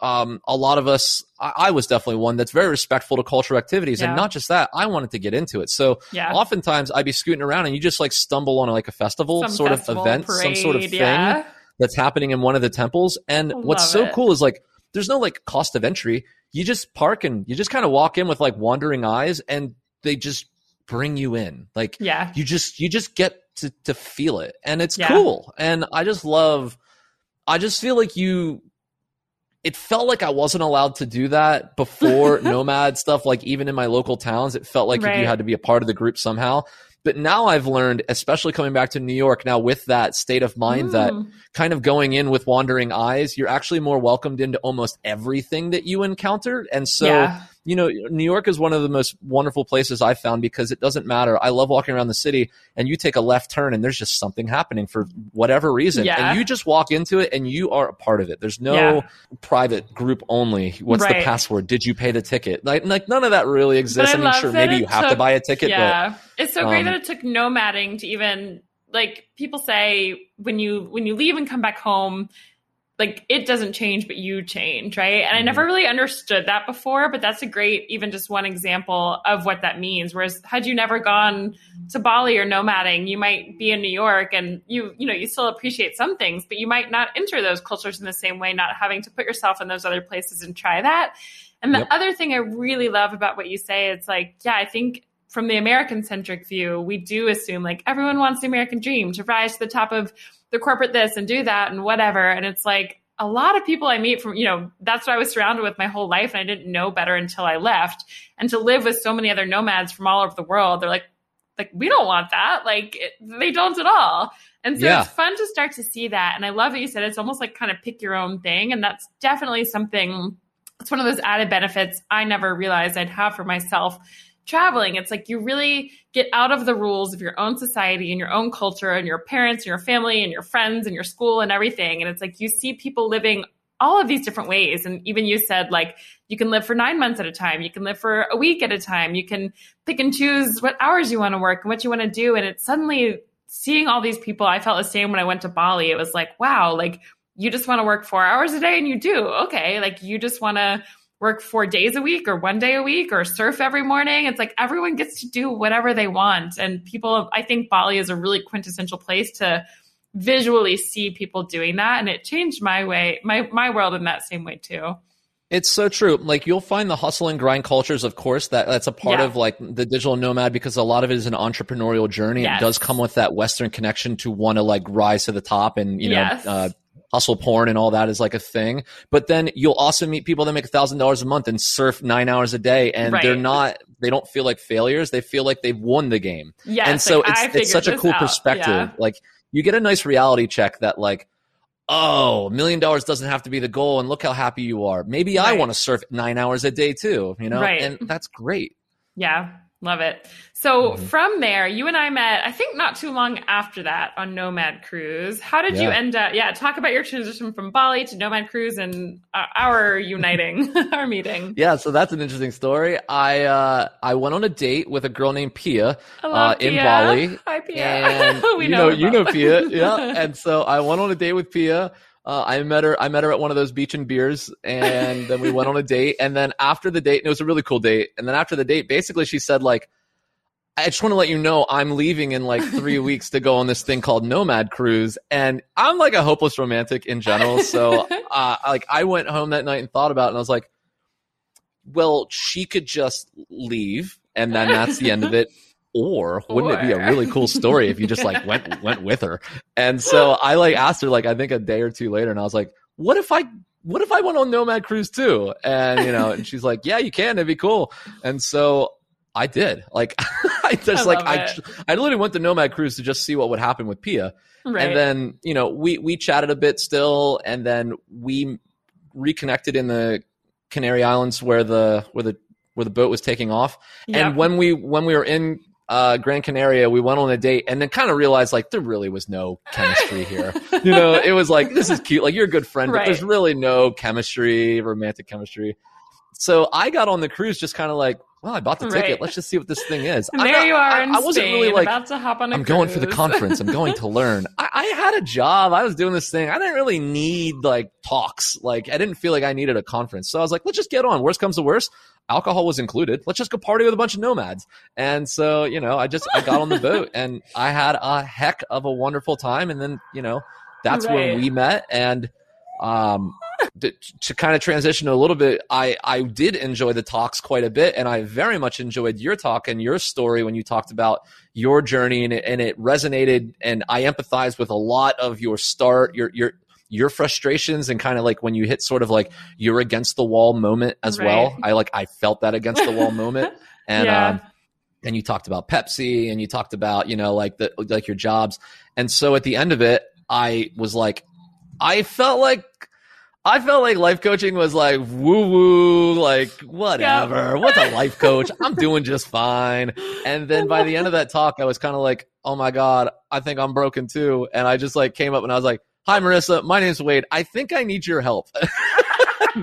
um, a lot of us, I, I was definitely one that's very respectful to cultural activities, Yeah. and not just that, I wanted to get into it. So yeah. oftentimes I'd be scooting around, and you just like stumble on like a festival Some sort festival, of event, some sort of thing Yeah. that's happening in one of the temples. And what's so it. cool is like there's no like cost of entry. You just park and you just kind of walk in with like wandering eyes and they just bring you in. Like Yeah. you just you just get to to feel it. And it's Yeah. cool. And I just love I just feel like you it felt like I wasn't allowed to do that before nomad stuff like even in my local towns it felt like Right. you had to be a part of the group somehow. But now I've learned, especially coming back to New York, now with that state of mind that Mm. kind of going in with wandering eyes, you're actually more welcomed into almost everything that you encounter. And so, yeah. You know, New York is one of the most wonderful places I've found because it doesn't matter. I love walking around the city and you take a left turn and there's just something happening for whatever reason. Yeah. And you just walk into it and you are a part of it. There's no Yeah. private group only. What's the password? Did you pay the ticket? Like, like none of that really exists. I I, mean, sure, maybe you have to buy a ticket, yeah. it's so great um, that it took nomading to even like people say when you when you leave and come back home like it doesn't change but you change right and i Mhm. never really understood that before but that's a great even just one example of what that means whereas had you never gone to bali or nomading you might be in new york and you you know you still appreciate some things but you might not enter those cultures in the same way not having to put yourself in those other places and try that and the Yep. other thing i really love about what you say it's like yeah i think from the American centric view, we do assume like everyone wants the American dream to rise to the top of the corporate this and do that and whatever. And it's like a lot of people I meet from, you know, that's what I was surrounded with my whole life. And I didn't know better until I left. And to live with so many other nomads from all over the world, they're like, like, we don't want that. Like, it, they don't at all. And so Yeah. it's fun to start to see that. And I love that you said it's almost like kind of pick your own thing. And that's definitely something, it's one of those added benefits I never realized I'd have for myself traveling. It's like you really get out of the rules of your own society and your own culture and your parents and your family and your friends and your school and everything. And it's like you see people living all of these different ways. And even you said, like, you can live for nine months at a time, you can live for a week at a time, you can pick and choose what hours you want to work and what you want to do. And it's suddenly seeing all these people, I felt the same when I went to Bali. It was like, wow, like, you just want to work four hours a day and you do. Okay. Like, you just want to work four days a week or one day a week or surf every morning. It's like everyone gets to do whatever they want. And people, I think Bali is a really quintessential place to visually see people doing that. And it changed my way, my, my world in that same way too. It's so true. Like you'll find the hustle and grind cultures, of course, that that's a part Yeah. of like the digital nomad because a lot of it is an entrepreneurial journey. Yes. It does come with that Western connection to want to like rise to the top and, you know, Yes. uh, hustle porn and all that is like a thing. But then you'll also meet people that make a thousand dollars a month and surf nine hours a day and they're not, they don't feel like failures. They feel like they've won the game. Yes. and so like, it's, it's such a cool out. perspective. Yeah. Like you get a nice reality check that like, oh, a million dollars doesn't have to be the goal, and look how happy you are. Maybe I want to surf nine hours a day too, you know, Right. and that's great. Yeah, love it. So Mhm. from there, you and I met, I think not too long after that on Nomad Cruise. How did you end up? Yeah, talk about your transition from Bali to Nomad Cruise and uh, our uniting, our meeting. Yeah, so that's an interesting story. I uh, I went on a date with a girl named Pia Hello, uh, in Pia. Bali, Hi, Pia. and we you know, her you know. Pia, yeah. And so I went on a date with Pia. Uh, I met her. I met her at one of those beach and beers, and then we went on a date. And then after the date, and it was a really cool date. And then after the date, basically, she said like, "I just want to let you know I'm leaving in like three weeks to go on this thing called Nomad Cruise." And I'm like a hopeless romantic in general, so uh, like I went home that night and thought about it, and I was like, "Well, she could just leave, and then that's the end of it." Or wouldn't it be a really cool story if you just like went went with her? And so I like asked her like I think a day or two later, and I was like, "What if I what if I went on Nomad Cruise too?" And you know, and she's like, "Yeah, you can. It'd be cool." And so I did. Like I just I like I. I literally went to Nomad Cruise to just see what would happen with Pia. Right. And then, you know, we we chatted a bit still and then we reconnected in the Canary Islands where the where the where the boat was taking off. Yep. And when we when we were in uh, Gran Canaria, we went on a date and then kind of realized like there really was no chemistry here. you know, it was like this is cute, like you're a good friend, but there's really no chemistry, romantic chemistry. So I got on the cruise just kind of like, well, I bought the Right. ticket. Let's just see what this thing is. There not- you are I, in I wasn't Spain, really like about to hop on a I'm going for the conference. I'm going to learn. I, I had a job. I was doing this thing. I didn't really need like talks. Like I didn't feel like I needed a conference. So I was like, let's just get on. Worst comes to worst, alcohol was included. Let's just go party with a bunch of nomads. And so, you know, I just I got on the boat and I had a heck of a wonderful time. And then, you know, that's Right. when we met. And um to, to kind of transition a little bit, I I did enjoy the talks quite a bit, and I very much enjoyed your talk and your story when you talked about your journey, and it, and it resonated, and I empathized with a lot of your start, your your your frustrations, and kind of like when you hit sort of like you're against the wall moment as well. I like I felt that against the wall moment, and Yeah. um, and you talked about Pepsi, and you talked about you know like the like your jobs, and so at the end of it, I was like, I felt like. I felt like life coaching was like woo woo, like whatever. What's a life coach? I'm doing just fine. And then by the end of that talk, I was kind of like, oh my God, I think I'm broken too. And I just like came up and I was like, hi, Marissa, my name's Wade. I think I need your help.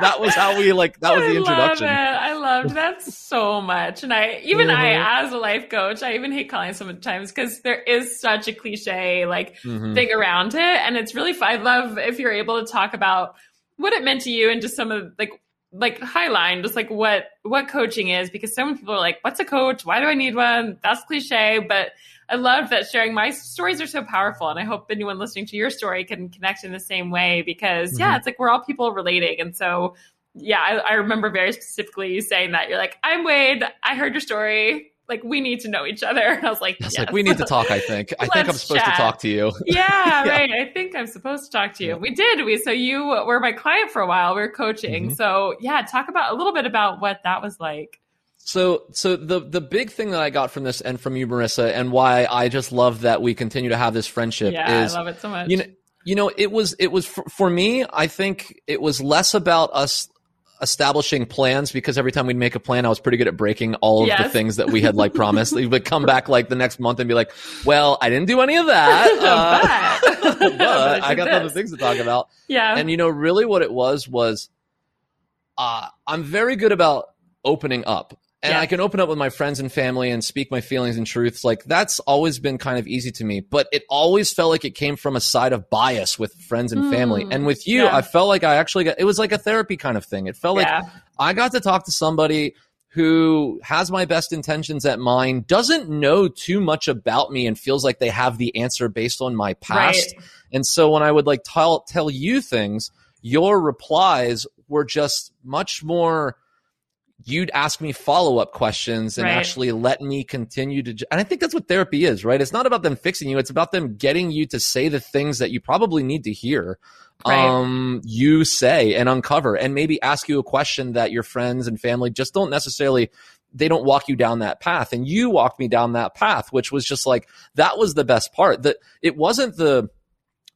that was how we like, that was the introduction. I love. I loved that so much. And I, even Mhm. I, as a life coach, I even hate calling sometimes because there is such a cliche like Mhm. thing around it. And it's really fun. I love if you're able to talk about what it meant to you and just some of like, like highline, just like what, what coaching is, because some people are like, what's a coach? Why do I need one? That's cliche. But I love that sharing my stories are so powerful. And I hope anyone listening to your story can connect in the same way because yeah, Mhm. it's like we're all people relating. And so yeah, I, I remember very specifically you saying that. You're like, I'm Wade. I heard your story. Like, we need to know each other. And I was like, yes. like, we need to talk, I think. I think I'm supposed chat. to talk to you. yeah, Yeah. right. I think I'm supposed to talk to you. We did. We so you were my client for a while. We were coaching. Mhm. So yeah, talk about a little bit about what that was like. So, so the the big thing that I got from this and from you, Marissa, and why I just love that we continue to have this friendship Yeah, is I love it so much. you know you know it was it was for, for me i think it was less about us establishing plans because every time we'd make a plan i was pretty good at breaking all of the things that we had like promised. We would come back like the next month and be like well i didn't do any of that uh, But- but, I got other things to talk about. Yeah. and you know really what it was was uh, i'm very good about opening up and Yeah. i can open up with my friends and family and speak my feelings and truths like that's always been kind of easy to me but it always felt like it came from a side of bias with friends and family Mm, and with you yeah. i felt like i actually got it was like a therapy kind of thing it felt like. I got to talk to somebody who has my best intentions at mind, doesn't know too much about me, and feels like they have the answer based on my past. Right. And so when I would like tell tell you things, your replies were just much more. You'd ask me follow up questions and Right. actually let me continue to. And I think that's what therapy is, right? It's not about them fixing you; it's about them getting you to say the things that you probably need to hear Right. um, you say and uncover, and maybe ask you a question that your friends and family just don't necessarily. They don't walk you down that path, and you walked me down that path, which was just like that was the best part. That it wasn't the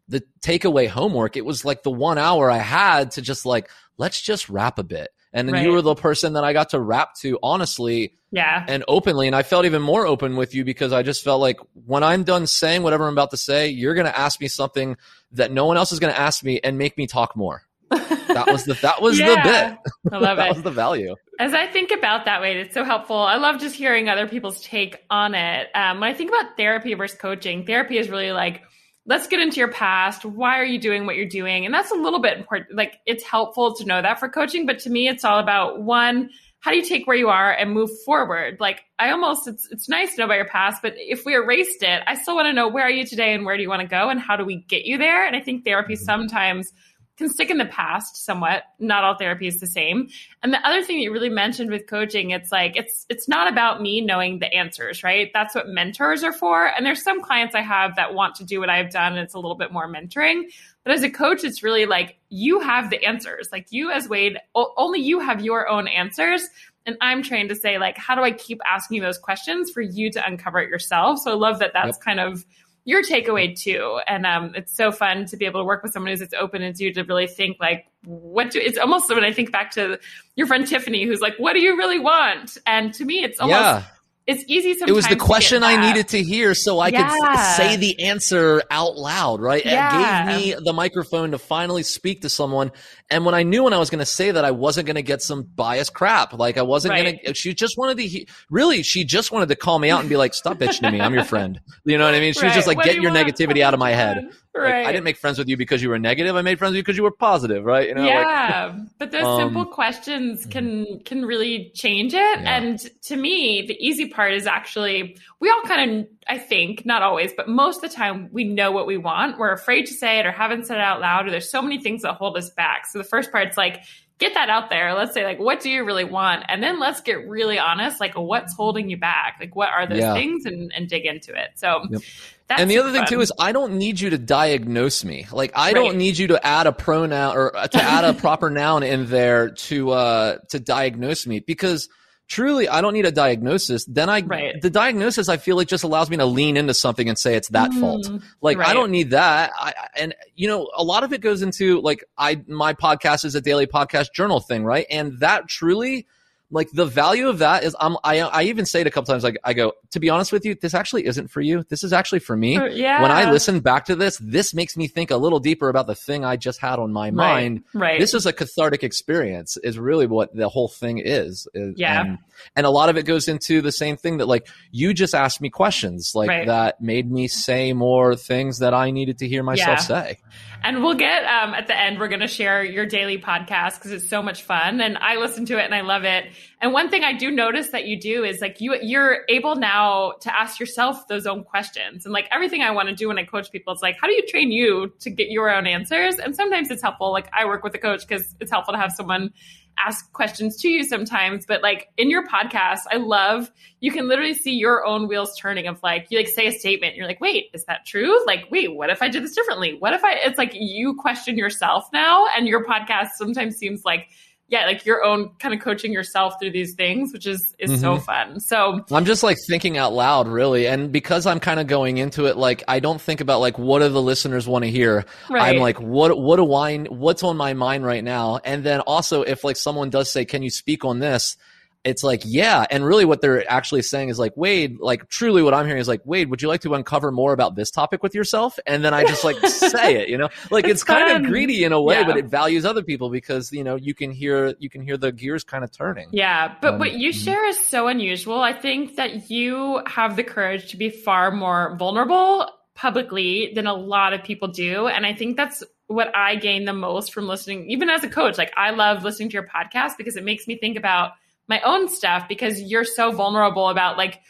the takeaway homework. It was like the one hour I had to just like let's just rap a bit, and then you were the person that I got to rap to honestly Yeah. and openly. And I felt even more open with you because I just felt like when I'm done saying whatever I'm about to say, you're going to ask me something that no one else is going to ask me and make me talk more. That was the that was the bit. I love that it. was the value. As I think about that way, it's so helpful. I love just hearing other people's take on it. Um, when I think about therapy versus coaching, therapy is really like, let's get into your past. Why are you doing what you're doing? And that's a little bit important. Like, it's helpful to know that for coaching, but to me, it's all about one, how do you take where you are and move forward? Like, I almost, it's, it's nice to know about your past, but if we erased it, I still want to know where are you today and where do you want to go and how do we get you there? And I think therapy Mhm. sometimes can stick in the past somewhat. Not all therapy is the same. And the other thing that you really mentioned with coaching, it's like it's it's not about me knowing the answers, right? That's what mentors are for. And there's some clients I have that want to do what I've done and it's a little bit more mentoring. But as a coach, it's really like you have the answers. Like you as Wade, only you have your own answers. And I'm trained to say, like, how do I keep asking those questions for you to uncover it yourself? So I love that that's yep. kind of your takeaway too. And um, it's so fun to be able to work with someone who's as open as you to really think like, what do, it's almost when I think back to your friend Tiffany, who's like, what do you really want? And to me, it's almost, yeah it's easy sometimes. It was the question I needed to hear so I yeah. could say the answer out loud, right? Yeah. It gave me the microphone to finally speak to someone. And when I knew when I was going to say that, I wasn't going to get some biased crap. Like I wasn't right. going to, she just wanted to, he, really, she just wanted to call me out and be like, stop bitching to me. I'm your friend. You know what I mean? She right. was just like, what get you your negativity out of my head. Right. Like, I didn't make friends with you because you were negative. I made friends with you because you were positive, right? You know, yeah. Like, but those um, simple questions can can really change it. Yeah. And to me, the easy part is actually we all kind of, I think, not always, but most of the time, we know what we want. We're afraid to say it or haven't said it out loud, or there's so many things that hold us back. So the first part's like get that out there. Let's say like, what do you really want? And then let's get really honest, like what's holding you back? Like what are those yeah. things and, and dig into it. So yep. And the other fun. thing too is I don't need you to diagnose me. Like I right. don't need you to add a pronoun or to add a proper noun in there to uh to diagnose me because – truly I don't need a diagnosis, then I right. the diagnosis I feel like just allows me to lean into something and say it's that mm, fault. Like right. I don't need that. I, and you know, a lot of it goes into like I my podcast is a daily podcast journal thing, right? And that truly like the value of that is I'm, I, I even say it a couple times. Like I go, to be honest with you, this actually isn't for you. This is actually for me. Yeah. When I listen back to this, this makes me think a little deeper about the thing I just had on my right. mind. Right. This is a cathartic experience is really what the whole thing is. Yeah. And, and, a lot of it goes into the same thing that like you just asked me questions like right. that made me say more things that I needed to hear myself yeah. say. And we'll get um, at the end, we're going to share your daily podcast because it's so much fun. And I listen to it and I love it. And one thing I do notice that you do is like you you're able now to ask yourself those own questions. And like everything I want to do when I coach people, it's like, how do you train you to get your own answers? And sometimes it's helpful. Like I work with a coach because it's helpful to have someone ask questions to you sometimes but like in your podcast i love you can literally see your own wheels turning of like you like say a statement you're like wait is that true? Like wait what if i did this differently? What if i it's like you question yourself now and your podcast sometimes seems like yeah, like your own kind of coaching yourself through these things, which is is mm-hmm. so fun. So I'm just like thinking out loud, really, and because I'm kind of going into it, like I don't think about like what do the listeners want to hear. Right. I'm like, what what do I what's on my mind right now? And then also, if like someone does say, "Can you speak on this?" It's like, yeah. And really what they're actually saying is like, Wade, like truly what I'm hearing is like, Wade, would you like to uncover more about this topic with yourself? And then I just like say it, you know, like it's, it's kind of greedy in a way, yeah. but it values other people because, you know, you can hear, you can hear the gears kind of turning. Yeah. But um, what you mm-hmm. share is so unusual. I think that you have the courage to be far more vulnerable publicly than a lot of people do. And I think that's what I gain the most from listening, even as a coach. Like I love listening to your podcast because it makes me think about my own stuff because you're so vulnerable about like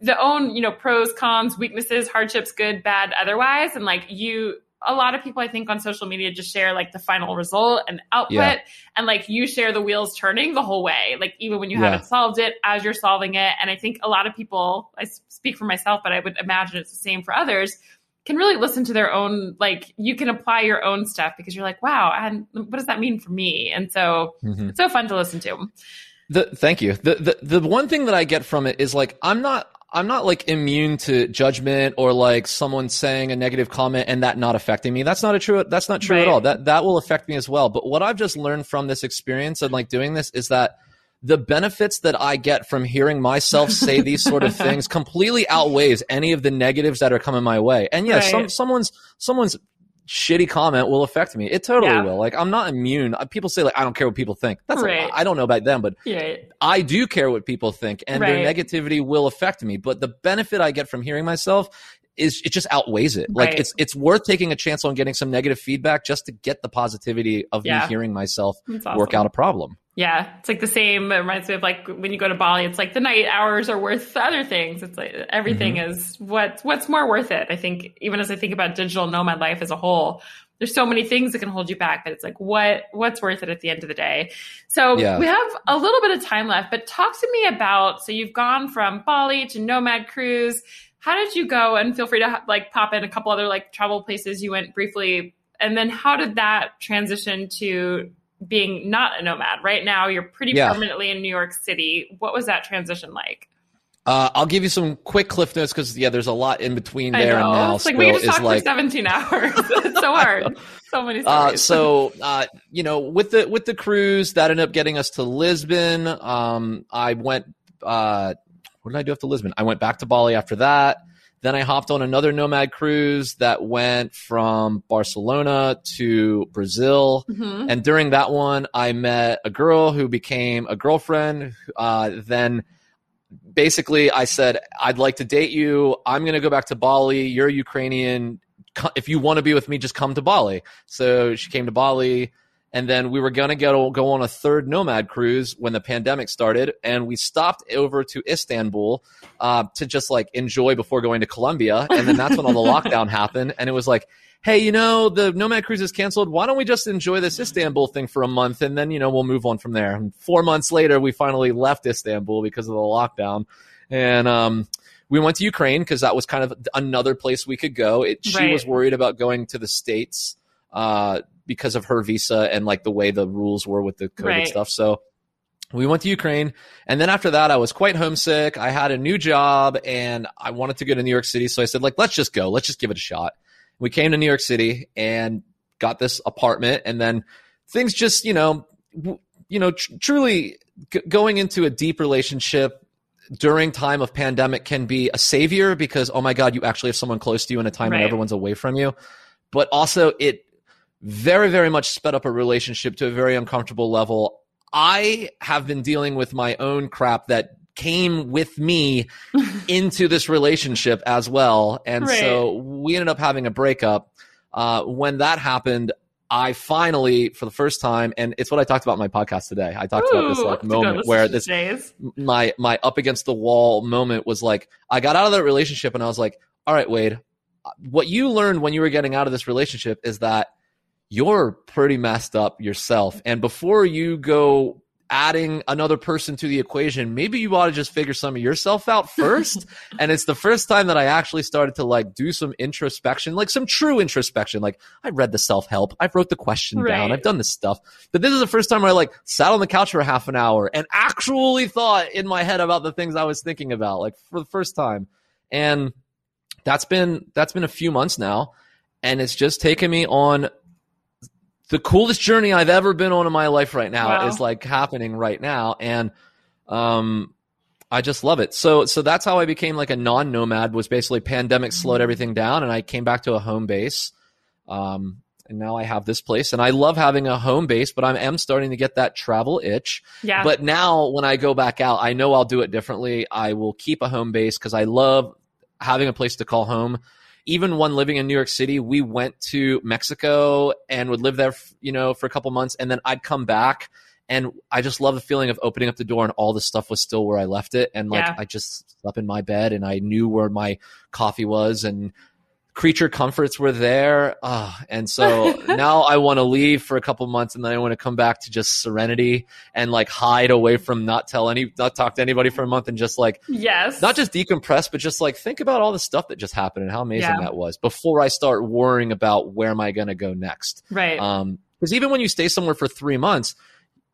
the own, you know, pros, cons, weaknesses, hardships, good, bad, otherwise. And like you, a lot of people I think on social media just share like the final result and output yeah. and like you share the wheels turning the whole way like even when you yeah. haven't solved it as you're solving it and I think a lot of people I speak for myself but I would imagine it's the same for others can really listen to their own like you can apply your own stuff because you're like wow and what does that mean for me and so mm-hmm. it's so fun to listen to the, thank you. The, the the one thing that I get from it is like I'm not I'm not like immune to judgment or like someone saying a negative comment and that not affecting me. That's not a true that's not true right. at all. That that will affect me as well. But what I've just learned from this experience and like doing this is that the benefits that I get from hearing myself say these sort of things completely outweighs any of the negatives that are coming my way. And yes, right. some someone's someone's shitty comment will affect me. It totally yeah. will. Like I'm not immune. Uh, people say like I don't care what people think. That's right. I don't know about them, but yeah. I do care what people think, and right. their negativity will affect me. But the benefit I get from hearing myself is it just outweighs it. Like it's it's worth taking a chance on getting some negative feedback just to get the positivity of yeah. me hearing myself awesome. work out a problem. Yeah, it's like the same. It reminds me of like when you go to Bali. It's like the night hours are worth other things. It's like everything mm-hmm. is what what's more worth it. I think even as I think about digital nomad life as a whole, there's so many things that can hold you back. But it's like what what's worth it at the end of the day. So yeah. we have a little bit of time left. But talk to me about. So you've gone from Bali to Nomad Cruise. How did you go? And feel free to like pop in a couple other like travel places you went briefly. And then how did that transition to being not a nomad. Right now, you're pretty Yeah. permanently in New York City. What was that transition like? Uh, I'll give you some quick cliff notes because yeah, there's a lot in between I there know. and now. it's like we just is talk like for 17 hours. it's so hard. So many Uh, stories. so uh, you know, with the with the cruise, that ended up getting us to Lisbon. Um, I went. What did I do after Lisbon? I went back to Bali after that. Then I hopped on another nomad cruise that went from Barcelona to Brazil. Mhm. And during that one, I met a girl who became a girlfriend. Uh, then basically, I said, I'd like to date you. I'm going to go back to Bali. You're Ukrainian. If you want to be with me, just come to Bali. So she came to Bali. And then we were going to go, go on a third nomad cruise when the pandemic started. And we stopped over to Istanbul uh, to just like enjoy before going to Colombia. And then that's when all the lockdown happened. And it was like, hey, you know, the Nomad cruise is canceled. Why don't we just enjoy this Istanbul thing for a month and then, you know, we'll move on from there. And four months later, we finally left Istanbul because of the lockdown. And, um, we went to Ukraine because that was kind of another place we could go. It, she Right. was worried about going to the States, uh, because of her visa and like the way the rules were with the COVID Right. stuff. So, we went to Ukraine. And then after that, I was quite homesick. I had a new job and I wanted to go to New York City. So I said, like, let's just go. Let's just give it a shot. We came to New York City and got this apartment. And then things just, you know, w- you know, tr- truly g- going into a deep relationship during time of pandemic can be a savior because, oh my God, you actually have someone close to you in a time when everyone's away from you. But also it very, very much sped up a relationship to a very uncomfortable level. I have been dealing with my own crap that came with me into this relationship as well. And Right. so we ended up having a breakup. Uh, when that happened, I finally, for the first time, and it's what I talked about in my podcast today. I talked about this like moment where this Jay's. my my up against the wall moment was like I got out of that relationship and I was like, all right, Wade, what you learned when you were getting out of this relationship is that you're pretty messed up yourself. And before you go adding another person to the equation, maybe you ought to just figure some of yourself out first. and it's the first time that I actually started to like do some introspection, like some true introspection. Like I read the self help, I wrote the question down, I've done this stuff. But this is the first time where I like sat on the couch for half an hour and actually thought in my head about the things I was thinking about, like for the first time. And that's been that's been a few months now. And it's just taken me on the coolest journey I've ever been on in my life right now Wow. is like happening right now. And um I just love it. So so that's how I became like a non-nomad was basically pandemic slowed everything down and I came back to a home base. Um and now I have this place and I love having a home base, but I am starting to get that travel itch. Yeah. But now when I go back out, I know I'll do it differently. I will keep a home base because I love having a place to call home. Even when living in New York City, we went to Mexico and would live there, you know, for a couple months, and then I'd come back, and I just love the feeling of opening up the door and all the stuff was still where I left it, and like Yeah. I just slept in my bed and I knew where my coffee was and creature comforts were there. Ah, and so now I want to leave for a couple months and then I want to come back to just serenity and like hide away from not tell any, not talk to anybody for a month and just like yes. not just decompress, but just like think about all the stuff that just happened and how amazing Yeah. that was before I start worrying about where am I going to go next. right. Um, because even when you stay somewhere for three months,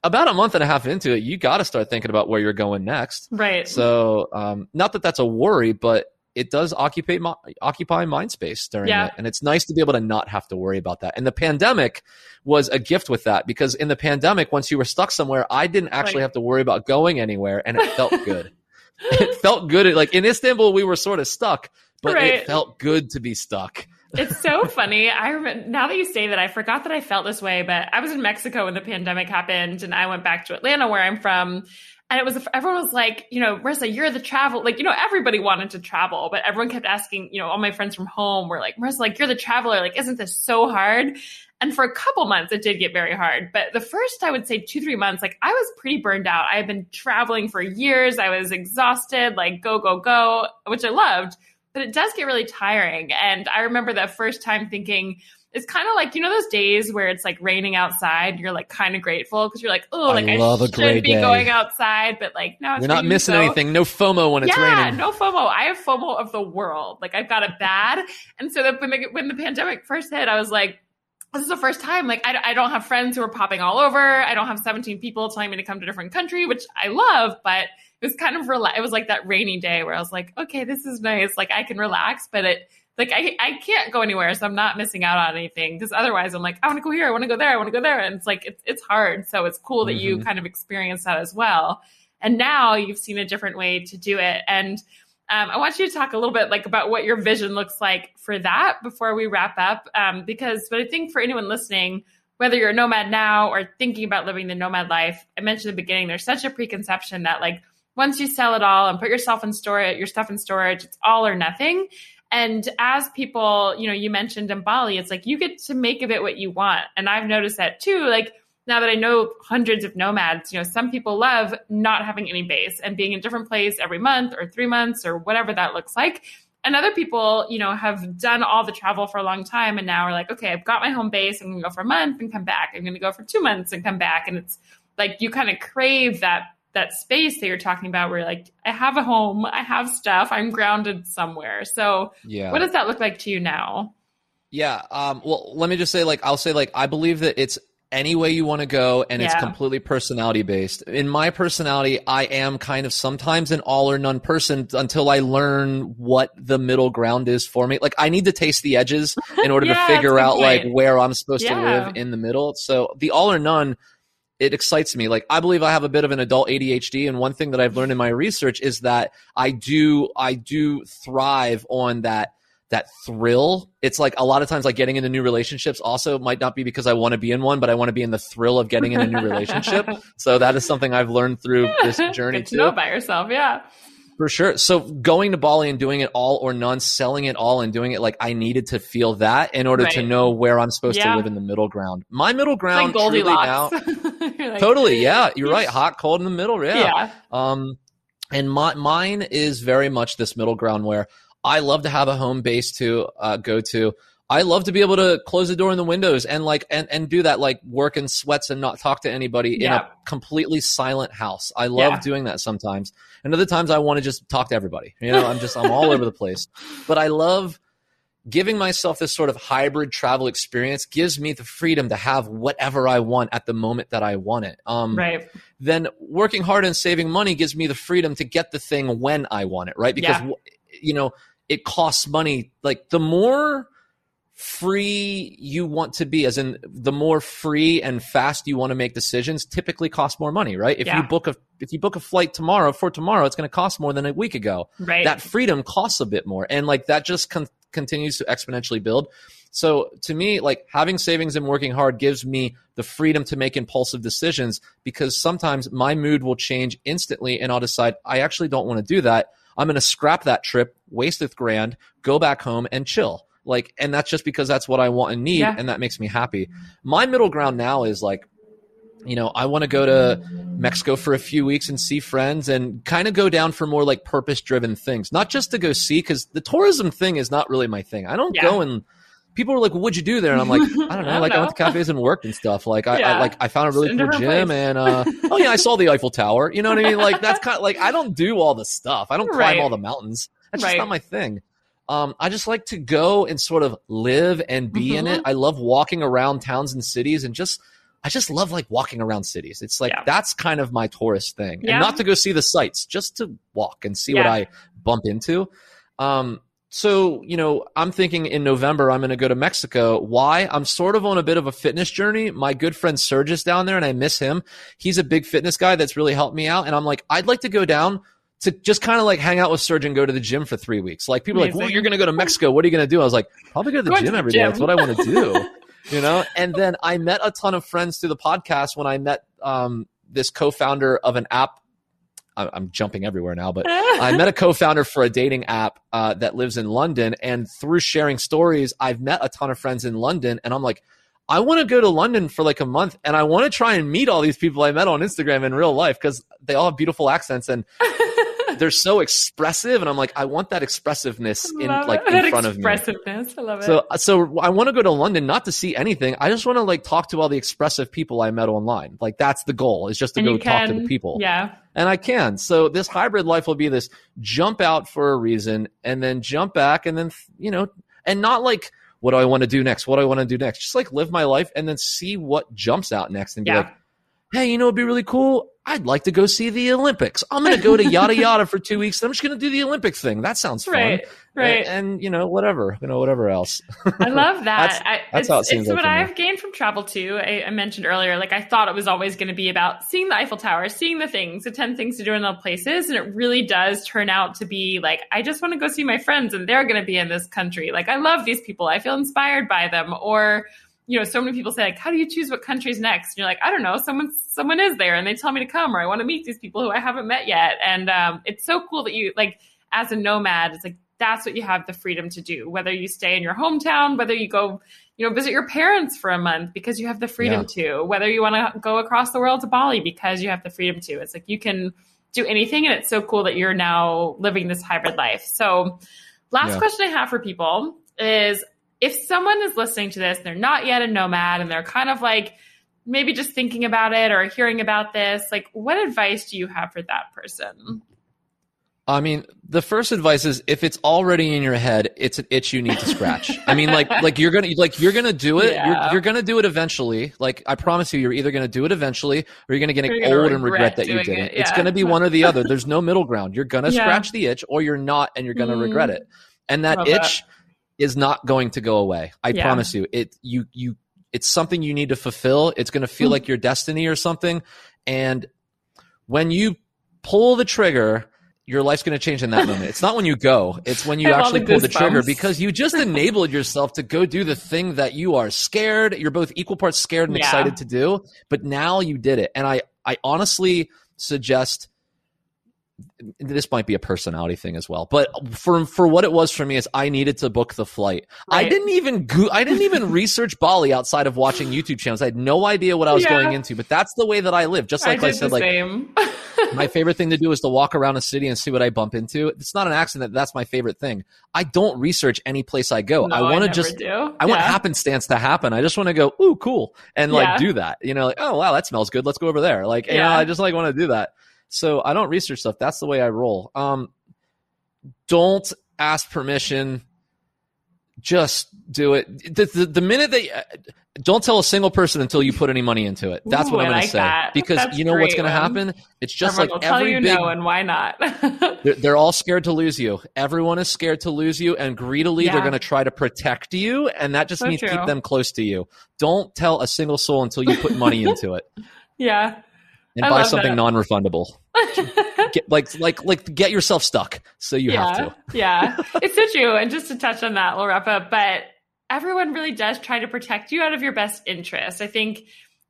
about a month and a half into it, you got to start thinking about where you're going next. right. So, um, not that that's a worry, but it does occupy my, occupy mind space during Yeah. it, and it's nice to be able to not have to worry about that. And the pandemic was a gift with that because in the pandemic, once you were stuck somewhere, I didn't actually Right. have to worry about going anywhere, and it felt good. it felt good. Like in Istanbul, we were sort of stuck, but Right. it felt good to be stuck. it's so funny. I remember now that you say that, I forgot that I felt this way, but I was in Mexico when the pandemic happened, and I went back to Atlanta, where I'm from. And it was everyone was like, you know, Marissa, you're the travel. Like, you know, everybody wanted to travel, but everyone kept asking. You know, all my friends from home were like, Marissa, like you're the traveler. Like, isn't this so hard? And for a couple months, it did get very hard. But the first, I would say, two three months, like I was pretty burned out. I had been traveling for years. I was exhausted. Like, go go go, which I loved but it does get really tiring. And I remember that first time thinking, it's kind of like you know those days where it's like raining outside. And you're like kind of grateful because you're like, oh, like I, love a should be day. going outside, but like now it's You're not missing so- anything. No FOMO when it's yeah, raining. no FOMO. I have FOMO of the world. Like I've got it bad, and so that when the when the pandemic first hit, I was like, this is the first time like I, I don't have friends who are popping all over i don't have 17 people telling me to come to a different country which i love but it was kind of rela- it was like that rainy day where i was like okay this is nice like i can relax but it like I, I can't go anywhere so i'm not missing out on anything because otherwise i'm like i want to go here i want to go there i want to go there and it's like it's, it's hard so it's cool that mm-hmm. you kind of experienced that as well and now you've seen a different way to do it and um, I want you to talk a little bit like about what your vision looks like for that before we wrap up. Um, because, but I think for anyone listening, whether you're a nomad now or thinking about living the nomad life, I mentioned in the beginning, there's such a preconception that like once you sell it all and put yourself in storage, your stuff in storage, it's all or nothing. And as people, you know, you mentioned in Bali, it's like you get to make of it what you want. And I've noticed that too. Like now that I know hundreds of nomads, you know, some people love not having any base and being in a different place every month or three months or whatever that looks like. And other people, you know, have done all the travel for a long time and now are like, okay, I've got my home base. I'm going to go for a month and come back. I'm going to go for two months and come back. And it's like you kind of crave that that space that you're talking about where like I have a home, I have stuff, I'm grounded somewhere. So yeah. what does that look like to you now? Yeah. Um, well, let me just say, like, I'll say, like, I believe that it's any way you want to go and yeah. it's completely personality based. In my personality, I am kind of sometimes an all or none person until I learn what the middle ground is for me. Like I need to taste the edges in order yeah, to figure out like where I'm supposed yeah. to live in the middle. So the all or none it excites me. Like I believe I have a bit of an adult ADHD and one thing that I've learned in my research is that I do I do thrive on that that thrill. It's like a lot of times like getting into new relationships also might not be because I want to be in one, but I want to be in the thrill of getting in a new relationship. so that is something I've learned through this journey to too. know by yourself, yeah. For sure. So going to Bali and doing it all or none, selling it all and doing it like I needed to feel that in order right. to know where I'm supposed yeah. to live in the middle ground. My middle ground like truly now. like, totally, yeah. You're right. Hot, cold in the middle. Yeah. yeah. Um, and my, mine is very much this middle ground where I love to have a home base to uh, go to. I love to be able to close the door and the windows and like and, and do that like work in sweats and not talk to anybody yeah. in a completely silent house. I love yeah. doing that sometimes. And other times I want to just talk to everybody. You know, I'm just I'm all over the place. But I love giving myself this sort of hybrid travel experience gives me the freedom to have whatever I want at the moment that I want it. Um, right. Then working hard and saving money gives me the freedom to get the thing when I want it, right? Because, yeah. you know, it costs money. Like the more free you want to be as in the more free and fast you want to make decisions typically cost more money right if yeah. you book a if you book a flight tomorrow for tomorrow it's going to cost more than a week ago right that freedom costs a bit more and like that just con- continues to exponentially build so to me like having savings and working hard gives me the freedom to make impulsive decisions because sometimes my mood will change instantly and i'll decide i actually don't want to do that I'm going to scrap that trip, waste a grand, go back home and chill. Like, and that's just because that's what I want and need, yeah. and that makes me happy. My middle ground now is like, you know, I want to go to Mexico for a few weeks and see friends and kind of go down for more like purpose driven things, not just to go see, because the tourism thing is not really my thing. I don't yeah. go and people are like, well, "What'd you do there?" And I'm like, "I don't know. I don't like know. I went to cafes and worked and stuff. Like I, yeah. I like I found a really cool gym place. and uh, oh yeah, I saw the Eiffel Tower. You know what I mean? Like that's kind of like I don't do all the stuff. I don't climb right. all the mountains. That's right. just not my thing. Um, I just like to go and sort of live and be mm-hmm. in it. Mm-hmm. I love walking around towns and cities and just I just love like walking around cities. It's like yeah. that's kind of my tourist thing. Yeah. And not to go see the sights, just to walk and see yeah. what I bump into. Um, so, you know, I'm thinking in November I'm going to go to Mexico. Why? I'm sort of on a bit of a fitness journey. My good friend Serge is down there and I miss him. He's a big fitness guy that's really helped me out. And I'm like, I'd like to go down to just kind of like hang out with Serge and go to the gym for three weeks. Like people are like, well, you're going to go to Mexico. What are you going to do? I was like, probably go to the gym every day. That's what I want to do. you know? And then I met a ton of friends through the podcast when I met um, this co-founder of an app. I'm jumping everywhere now, but I met a co-founder for a dating app uh, that lives in London, and through sharing stories, I've met a ton of friends in London, and I'm like, I want to go to London for like a month, and I want to try and meet all these people I met on Instagram in real life because they all have beautiful accents, and they're so expressive, and I'm like, I want that expressiveness in like in that front of me. Expressiveness, I love it. So, so I want to go to London not to see anything. I just want to like talk to all the expressive people I met online. Like that's the goal is just to and go talk to the people. Yeah, and I can. So this hybrid life will be this jump out for a reason, and then jump back, and then you know, and not like what do I want to do next? What do I want to do next? Just like live my life and then see what jumps out next and be Yeah. like, hey, you know, it'd be really cool. I'd like to go see the Olympics. I'm going to go to yada yada for two weeks. I'm just going to do the Olympic thing. That sounds fun. Right. Right. And, and, you know, whatever, you know, whatever else. I love that. That's- I, that's how it seems it's like what. I've gained from travel too. I, I mentioned earlier, like I thought it was always going to be about seeing the Eiffel Tower, seeing the things, the 10 things to do in all places. And it really does turn out to be like, I just want to go see my friends and they're going to be in this country. Like, I love these people. I feel inspired by them. Or, you know, so many people say, like, how do you choose what country's next? And you're like, I don't know. Someone, someone is there and they tell me to come, or I want to meet these people who I haven't met yet. And um, it's so cool that you, like, as a nomad, it's like, that's what you have the freedom to do. Whether you stay in your hometown, whether you go, you know, visit your parents for a month because you have the freedom to, whether you want to go across the world to Bali because you have the freedom to. It's like you can do anything. And it's so cool that you're now living this hybrid life. So, last Yeah. question I have for people is if someone is listening to this, they're not yet a nomad and they're kind of like, maybe just thinking about it or hearing about this, like what advice do you have for that person? I mean, the first advice is if it's already in your head, it's an itch you need to scratch. I mean, like, like you're gonna, like you're gonna do it. Yeah. You're, you're gonna do it eventually. Like, I promise you, you're either gonna do it eventually, or you're gonna get you're gonna old and regret regret that you doing did it, it. It's gonna be one or the other. There's no middle ground. You're gonna Yeah. scratch the itch, or you're not, and you're gonna Mm. regret it. And that Love itch is not going to go away. I Yeah. promise you. It, you, you, it's something you need to fulfill. It's gonna feel Mm. like your destiny or something. And when you pull the trigger, your life's going to change in that moment. It's not when you go; it's when you I have all actually the pull the trigger because you just enabled yourself to go do the thing that you are scared. You're both equal parts scared and Yeah. excited to do, but now you did it. And I, I honestly suggest this might be a personality thing as well, but for for what it was for me is I needed to book the flight. I didn't even go, I didn't even research Bali outside of watching YouTube channels. I had no idea what I was Yeah. going into, but that's the way that I live. Just like I, I said, like my favorite thing to do is to walk around a city and see what I bump into. It's not an accident. That's my favorite thing. I don't research any place I go. No, I want to just, do. I want Yeah. happenstance to happen. I just want to go, ooh, cool. And like Yeah. do that. You know, like, oh, wow, that smells good. Let's go over there. Like, you know, Yeah. I just like want to do that. So I don't research stuff. That's the way I roll. Um, don't ask permission. Just do it. The, the, the minute they, uh, don't tell a single person until you put any money into it. That's Ooh, what I'm going to say. that. Because That's you know what's going to happen? It's just Everyone like will tell every you big no, and why not? they're, they're all scared to lose you. Everyone is scared to lose you, and greedily they're going to try to protect you, and that just So means true. keep them close to you. Don't tell a single soul until you put money into it yeah. And I buy something that. non-refundable. Get, like like like get yourself stuck, so you yeah. have to. yeah. It's so true. And just to touch on that, we'll wrap up. But everyone really does try to protect you out of your best interest. I think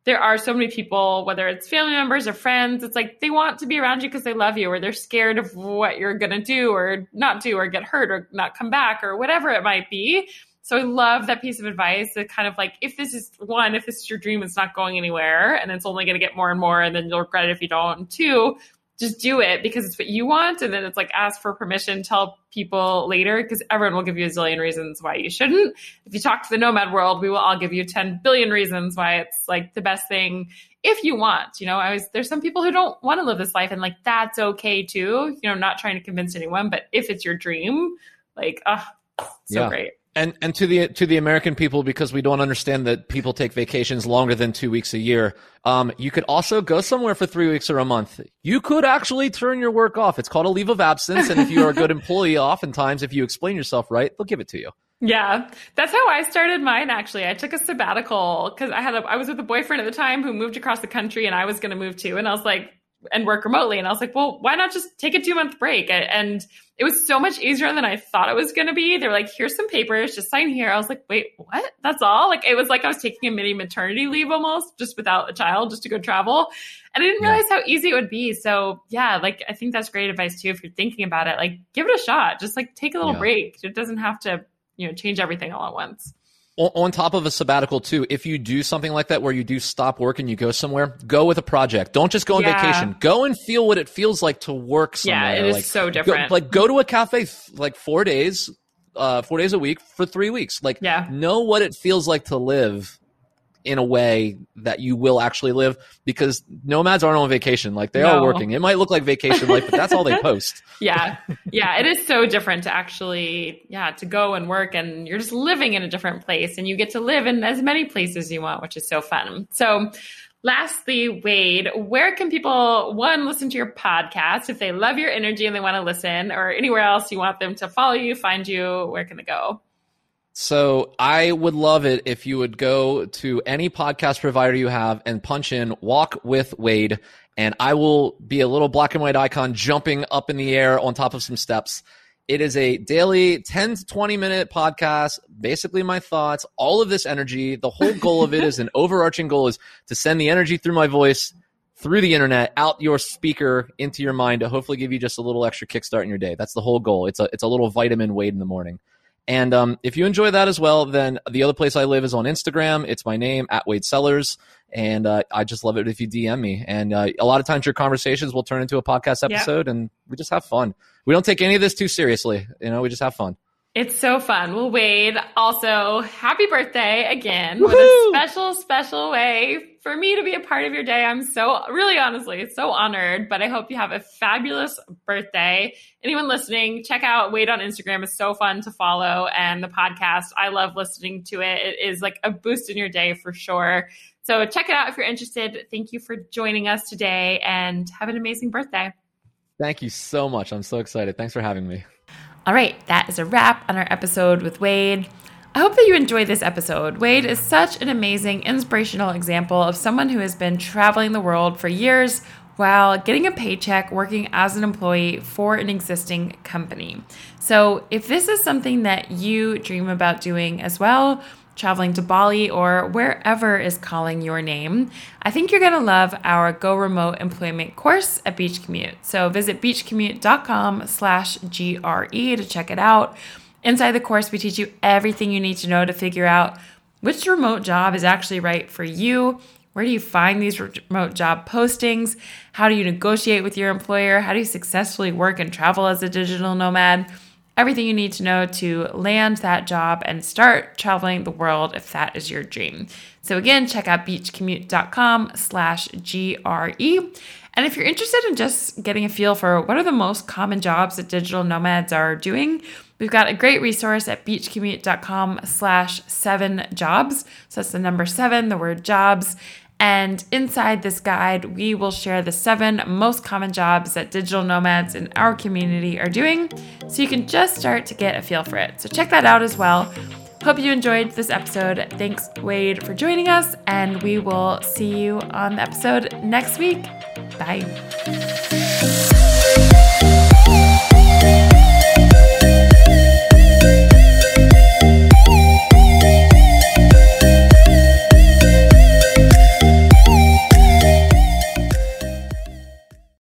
there are so many people, whether it's family members or friends, it's like they want to be around you because they love you or they're scared of what you're going to do or not do or get hurt or not come back or whatever it might be. So I love that piece of advice that kind of like, if this is one, if this is your dream, it's not going anywhere and it's only going to get more and more and then you'll regret it if you don't. And two, just do it because it's what you want. And then it's like ask for permission, tell people later because everyone will give you a zillion reasons why you shouldn't. If you talk to the nomad world, we will all give you 10 billion reasons why it's like the best thing if you want. You know, I was, there's some people who don't want to live this life and like that's okay too. You know, not trying to convince anyone, but if it's your dream, like, ah, so Yeah. great. And and to the to the American people, because we don't understand that people take vacations longer than two weeks a year. Um, you could also go somewhere for three weeks or a month. You could actually turn your work off. It's called a leave of absence, and if you are a good employee, oftentimes if you explain yourself right, they'll give it to you. Yeah, that's how I started mine. Actually, I took a sabbatical because I had a I was with a boyfriend at the time who moved across the country, and I was going to move too. And I was like, and work remotely, and I was like, well, why not just take a two month break? And- it was so much easier than I thought it was going to be. They were like, here's some papers, just sign here. I was like, wait, what? That's all? Like it was like I was taking a mini maternity leave almost, just without a child, just to go travel. And I didn't Yeah. realize how easy it would be. So yeah, like I think that's great advice too. If you're thinking about it, like give it a shot. Just like take a little Yeah. break. It doesn't have to you know change everything all at once on, top of a sabbatical too if you do something like that where you do stop work and you go somewhere go with a project don't just go on Yeah. vacation go and feel what it feels like to work somewhere yeah it is like, so go, different like go to a cafe f- like four days uh four days a week for three weeks like Yeah. know what it feels like to live in a way that you will actually live because nomads aren't on vacation. Like they No. are working. It might look like vacation life, but that's all they post. yeah yeah it is so different to actually yeah to go and work and you're just living in a different place and you get to live in as many places you want which is so fun so lastly wade where can people one listen to your podcast if they love your energy and they want to listen or anywhere else you want them to follow you find you where can they go So I would love it if you would go to any podcast provider you have and punch in Walk with Wade, and I will be a little black and white icon jumping up in the air on top of some steps. It is a daily 10 to 20 minute podcast, basically my thoughts, all of this energy. The whole goal of it is an overarching goal is to send the energy through my voice, through the internet, out your speaker into your mind to hopefully give you just a little extra kickstart in your day. That's the whole goal. It's a, it's a little vitamin Wade in the morning. And um, if you enjoy that as well, then the other place I live is on Instagram. It's my name at Wade Sellers, and uh, I just love it if you DM me. And uh, a lot of times your conversations will turn into a podcast Yeah. episode, and we just have fun. We don't take any of this too seriously. You know, we just have fun. It's so fun. Well, Wade, also happy birthday again. What a special, special way for me to be a part of your day. I'm so, really honestly, so honored, but I hope you have a fabulous birthday. Anyone listening, check out Wade on Instagram. It's so fun to follow and the podcast. I love listening to it. It is like a boost in your day for sure. So check it out if you're interested. Thank you for joining us today and have an amazing birthday. Thank you so much. I'm so excited. Thanks for having me. All right, that is a wrap on our episode with Wade. I hope that you enjoyed this episode. Wade is such an amazing, inspirational example of someone who has been traveling the world for years while getting a paycheck working as an employee for an existing company. So, if this is something that you dream about doing as well, traveling to Bali or wherever is calling your name, I think you're going to love our Go Remote Employment course at Beach Commute. So visit beachcommute.com slash GRE to check it out. Inside the course, we teach you everything you need to know to figure out which remote job is actually right for you. Where do you find these remote job postings? How do you negotiate with your employer? How do you successfully work and travel as a digital nomad? Everything you need to know to land that job and start traveling the world if that is your dream. So again, check out beachcommute.com slash GRE. And if you're interested in just getting a feel for what are the most common jobs that digital nomads are doing, we've got a great resource at beachcommute.com slash seven jobs. So that's the number seven, the word jobs. And inside this guide, we will share the seven most common jobs that digital nomads in our community are doing, so you can just start to get a feel for it. So check that out as well. Hope you enjoyed this episode. Thanks, Wade, for joining us, and we will see you on the episode next week. Bye.